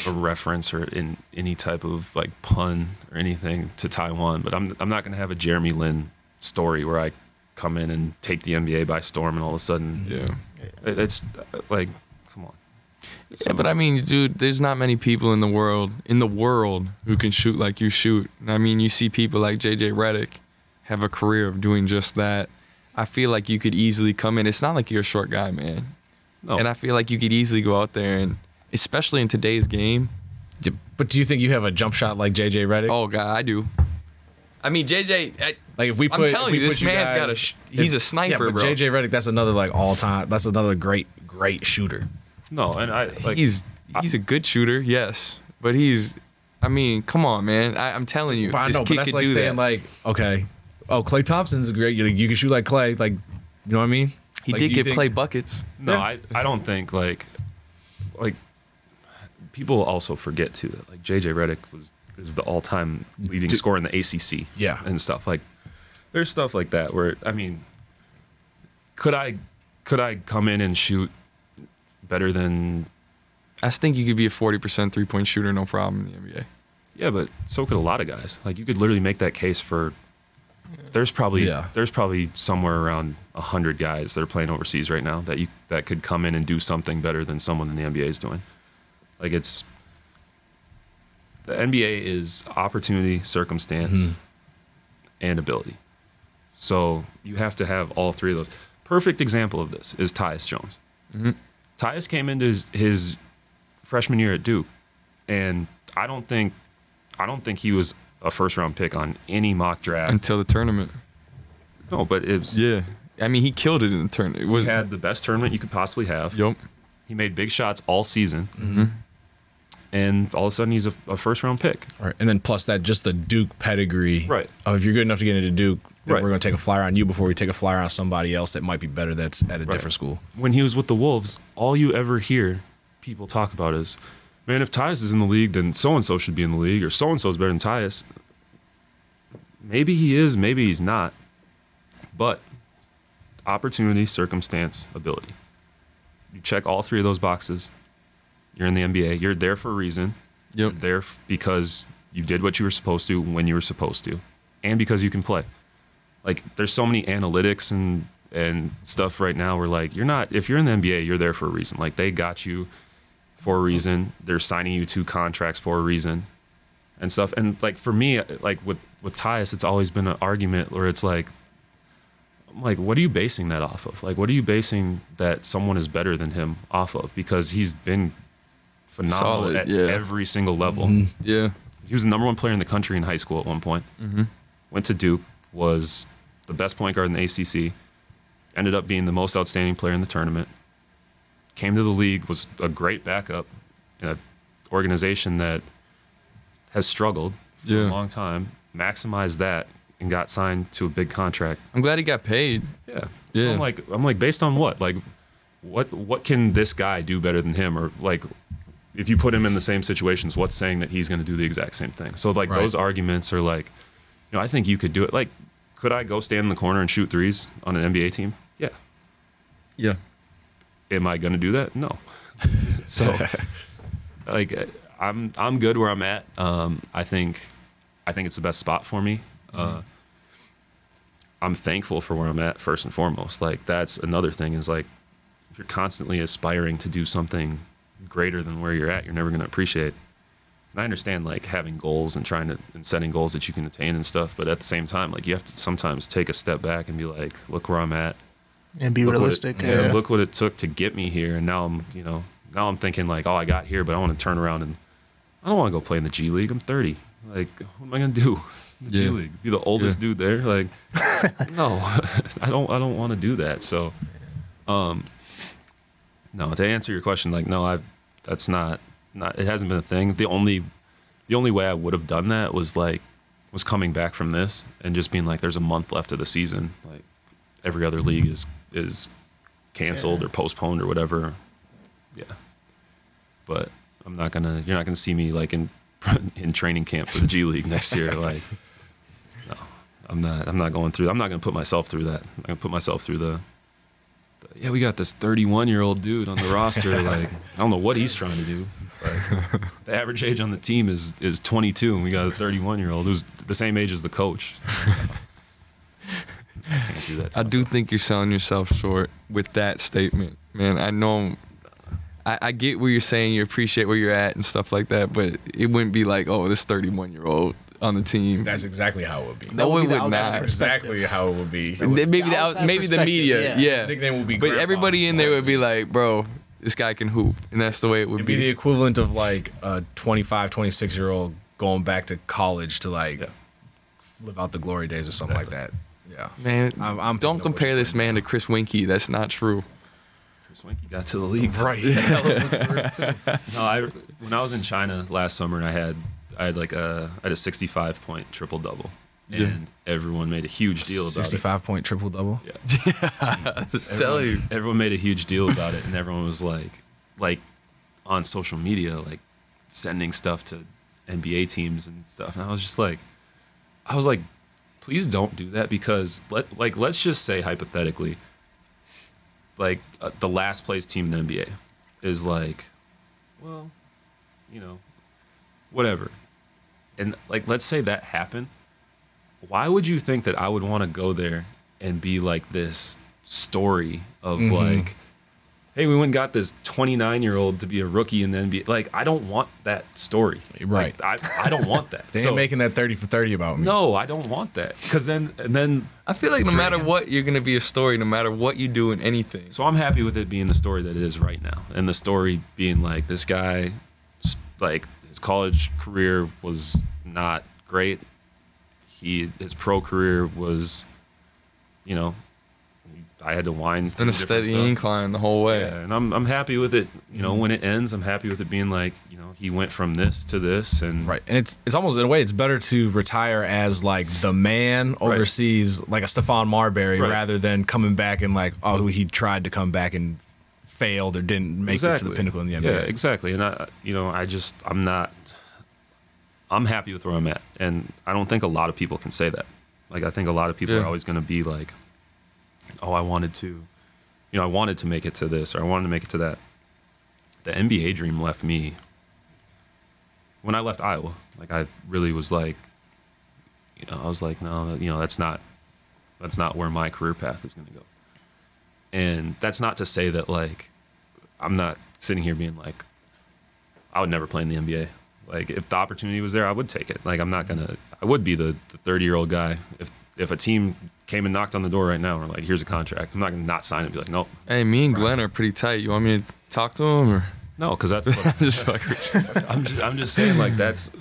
a reference or in any type of like pun or anything to Taiwan, but I'm I'm not gonna have a Jeremy Lin story where I come in and take the NBA by storm and all of a sudden yeah. it- it's uh, like come on. Yeah, but I mean, dude, there's not many people in the world in the world who can shoot like you shoot. I mean, you see people like JJ Redick have a career of doing just that. I feel like you could easily come in. It's not like you're a short guy, man. No. And I feel like you could easily go out there and, especially in today's game. But do you think you have a jump shot like JJ Redick? Oh God, I do. I mean, JJ. I, Like if we put, I'm telling if you, this put man's guys- got a sh- he's a sniper, yeah, but bro. JJ Redick, that's another like all time. That's another great, great shooter. no, and I like he's he's a good shooter, yes, but he's. I mean, come on, man. I, I'm telling you, But I this know, but kid that's could like do saying that. like, okay, oh, Klay Thompson's great. You, you can shoot like Klay. Like, you know what I mean? he Like, did do give think- Klay buckets. No, Yeah. I, I don't think like like people also forget too that like JJ Redick was is the all time leading Dude. scorer in the ACC. Yeah. and stuff like there's stuff like that where I mean, could I could I come in and shoot better than I just think you could be a 40% three point shooter, no problem in the NBA. yeah, but so could a lot of guys. Like you could literally make that case for. There's probably Yeah. there's probably somewhere around hundred guys that are playing overseas right now that you that could come in and do something better than someone in the NBA is doing. Like it's the NBA is opportunity, circumstance, mm-hmm. and ability. So you have to have all three of those. Perfect example of this is Tyus Jones. Mm-hmm. Tyus came into his, his freshman year at Duke, and I don't think I don't think he was a first round pick on any mock draft. Until the tournament. No, but it's Yeah. I mean, he killed it in the tournament. It was, he had the best tournament you could possibly have. Yep. He made big shots all season, mm-hmm. and all of a sudden he's a, a first round pick. Right. And then plus that, just the Duke pedigree. Right. Of if you're good enough to get into Duke, then Right. we're going to take a flyer on you before we take a flyer on somebody else that might be better that's at a different school. When he was with the Wolves, all you ever hear people talk about is, man, if Tyus is in the league, then so and so should be in the league, or so and so is better than Tyus. Maybe he is, maybe he's not. But opportunity, circumstance, ability. You check all three of those boxes. You're in the NBA. You're there for a reason. You're Yep. there f- because you did what you were supposed to when you were supposed to, and because you can play. Like there's so many analytics and and stuff right now where like you're not if you're in the NBA, you're there for a reason. Like they got you for a reason. They're signing you to contracts for a reason and stuff. And like for me, like with with Tyus, it's always been an argument where it's like I'm like, what are you basing that off of? Like, what are you basing that someone is better than him off of? Because he's been phenomenal Solid, at yeah. every single level. Mm-hmm. Yeah. He was the number one player in the country in high school at one point. Mm-hmm. Went to Duke, was the best point guard in the ACC. Ended up being the most outstanding player in the tournament. Came to the league, was a great backup in an organization that has struggled for a long time. Maximized that and got signed to a big contract. I'm glad he got paid. Yeah. So Yeah. I'm like, I'm like, based on what? Like, what what can this guy do better than him? Or like, if you put him in the same situations, what's saying that he's going to do the exact same thing? So like Right. those arguments are like, you know, I think you could do it. Like, could I go stand in the corner and shoot threes on an NBA team? Yeah. Yeah. Am I going to do that? No. so, like, I'm I'm good where I'm at. Um, I think I think it's the best spot for me. Uh, I'm thankful for where I'm at first and foremost. Like that's another thing is like if you're constantly aspiring to do something greater than where you're at, you're never going to appreciate. And I understand like having goals and trying to and setting goals that you can attain and stuff, but at the same time, like you have to sometimes take a step back and be like, look where I'm at. And be Look what it- realistic. yeah, yeah. look what it took to get me here, and now I'm, you know, now I'm thinking like, oh, I got here, but I want to turn around and I don't want to go play in the G League. I'm 30. Like, what am I gonna do? in The G League, be the oldest dude there. Like, no, I don't. I don't want to do that. So, um, no. To answer your question, like no, I that's not not. It hasn't been a thing. The only the only way I would have done that was like was coming back from this and just being like, there's a month left of the season. Like every other league is is canceled Yeah. or postponed or whatever. Yeah, but I'm not gonna. You're not gonna see me like in in training camp for the G League next year. Like, no, I'm not. I'm not going through. I'm not gonna put myself through that. I'm gonna put myself through the. the yeah, we got this 31 year old dude on the roster. Like, I don't know what he's trying to do. But the average age on the team is is 22, and we got a 31 year old who's the same age as the coach. I can't do that. I do think you're selling yourself short with that statement, man. I know, I, I get where you're saying you appreciate where you're at and stuff like that, but it wouldn't be like, oh, this 31 year old on the team. That's exactly how it would be. No, would it would outside not. Exactly how it would be. And then maybe The the, out, maybe the media, yeah. yeah. His nickname would be But everybody in there would be like, bro, this guy can hoop, and that's the way it would It'd be be. the equivalent of like a 25, 26 year old going back to college to like Yeah. live out the glory days or something like that. Yeah. man, I'm- I'm don't picking up what compare this man to Chris Winky. That's not true. Chris Winkie got to the league. Right. No, I when I was in China last summer, and I had I had like a I had a 65 point triple double, Yeah. and everyone made a huge deal about 65 point triple double. it. Yeah. Tell you. everyone made a huge deal about it, and everyone was like, like, on social media, like, sending stuff to NBA teams and stuff. And I was just like, I was like, please don't do that because let like let's just say hypothetically, like uh, the last place team in the NBA is like, well, you know, whatever, and like let's say that happened. Why would you think that I would want to go there and be like this story of Mhm. like, hey, we went and got this 29 year old to be a rookie and then be like, I don't want that story. Right. Like, I, I don't want that. They So- ain't making that 30 for 30 about me. no, I don't want that. Because then, and then, I feel like no matter Dragon. what, you're gonna be a story. No matter what you do in anything. so I'm happy with it being the story that it is right now. And the story being like, this guy, like, his college career was not great. He, his pro career was, you know, I had to wind It's been a steady stuff. incline the whole way. Yeah, and I'm I'm happy with it. You know, when it ends, I'm happy with it being like, you know, he went from this to this, and Right. And it's it's almost in a way it's better to retire as like the man overseas like a Stephon Marbury Right. rather than coming back and like oh he tried to come back and failed or didn't make it to the pinnacle in the NBA. Yeah, exactly. And I, you know, I just I'm not. I'm happy with where I'm at, and I don't think a lot of people can say that. Like I think a lot of people Yeah. are always going to be like, "Oh, I wanted to, you know, I wanted to make it to this, or I wanted to make it to that." The NBA dream left me when I left Iowa. Like I really was like, you know, I was like, no, you know, that's not, that's not where my career path is going to go. And that's not to say that like I'm not sitting here being like, I would never play in the NBA. Like if the opportunity was there, I would take it. Like I'm not gonna. I would be the the 30 year old guy if if a team came and knocked on the door right now and were like, here's a contract. I'm not gonna not sign it. and Be like, nope, Hey, me and Glenn are pretty tight. You want me to talk to him or no, because that's. Just like I'm just, I'm just saying like that's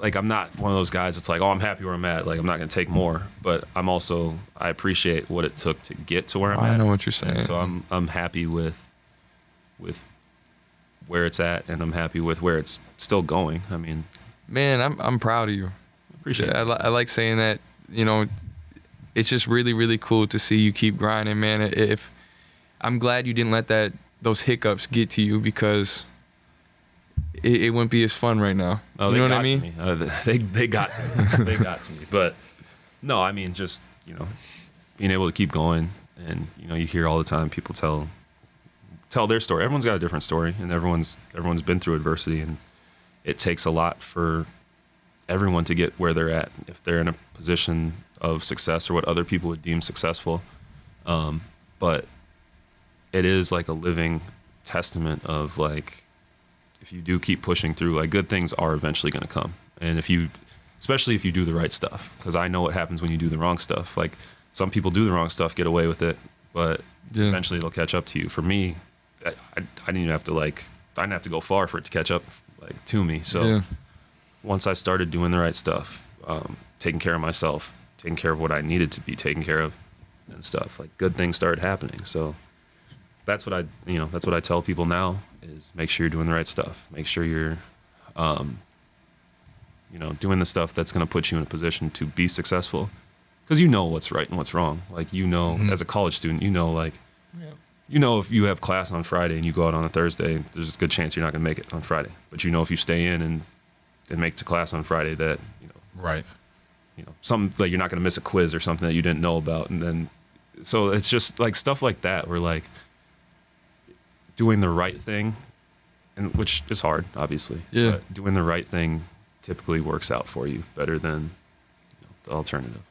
like I'm not one of those guys that's like oh I'm happy where I'm at like I'm not gonna take more but I'm also I appreciate what it took to get to where I'm I at I know what you're saying. and so I'm I'm happy with with where it's at and I'm happy with where it's still going I mean man, I'm I'm proud of you. I appreciate I, it li- I like saying that. You know, it's just really really cool to see you keep grinding, man. If I'm glad you didn't let that those hiccups get to you because it, it wouldn't be as fun right now. oh you know what I mean? uh, they they got to me they got to me but no I mean just you know being able to keep going and you know you hear all the time people tell tell their story everyone's got a different story and everyone's everyone's been through adversity and it takes a lot for everyone to get where they're at if they're in a position of success or what other people would deem successful. Um, but it is like a living testament of like if you do keep pushing through like good things are eventually going to come. And if you especially if you do the right stuff because i know what happens when you do the wrong stuff. Like some people do the wrong stuff get away with it but Yeah. eventually it'll catch up to you. For me I, I, I didn't even have to like i didn't have to go far for it to catch up like to me. So yeah. Once I started doing the right stuff, um, taking care of myself, taking care of what I needed to be taken care of, and stuff, like good things started happening. So that's what I you know that's what I tell people now is make sure you're doing the right stuff. Make sure you're, um, you know, doing the stuff that's going to put you in a position to be successful, because you know what's right and what's wrong. Like you know, as a college student, you know like Yeah. you know if you have class on Friday and you go out on a Thursday, there's a good chance you're not going to make it on Friday. But you know if you stay in and and make to class on Friday that you know Right. you know something like you're not going to miss a quiz or something that you didn't know about and then so it's just like stuff like that where like doing the right thing and which is hard obviously Yeah. but doing the right thing typically works out for you better than you know, the alternative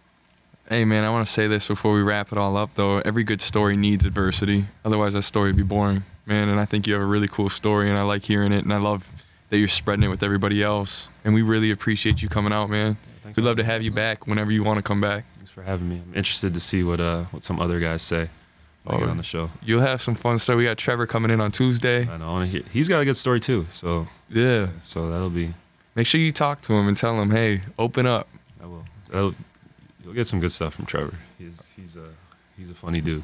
Hey man, I want to say this before we wrap it all up though. Every good story needs adversity. Otherwise that story would be boring. Man, and I think you have a really cool story and I like hearing it and I love that you're spreading it with everybody else. And we really appreciate you coming out, man. thanks We'd love to have you back whenever you want to come back. thanks for having me i'm interested to see what uh what some other guys say when I get Oh. on the show You'll have some fun stuff. We got Trevor coming in on Tuesday. i know wanna hear, he's got a good story too so Yeah. so that'll be Make sure you talk to him and tell him, hey, open up. i will that'll, you'll get some good stuff from trevor he's he's a he's a funny dude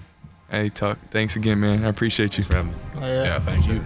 Hey, Tuck, thanks again, man. I appreciate you. thanks for having me Oh, yeah. Yeah. Thank you.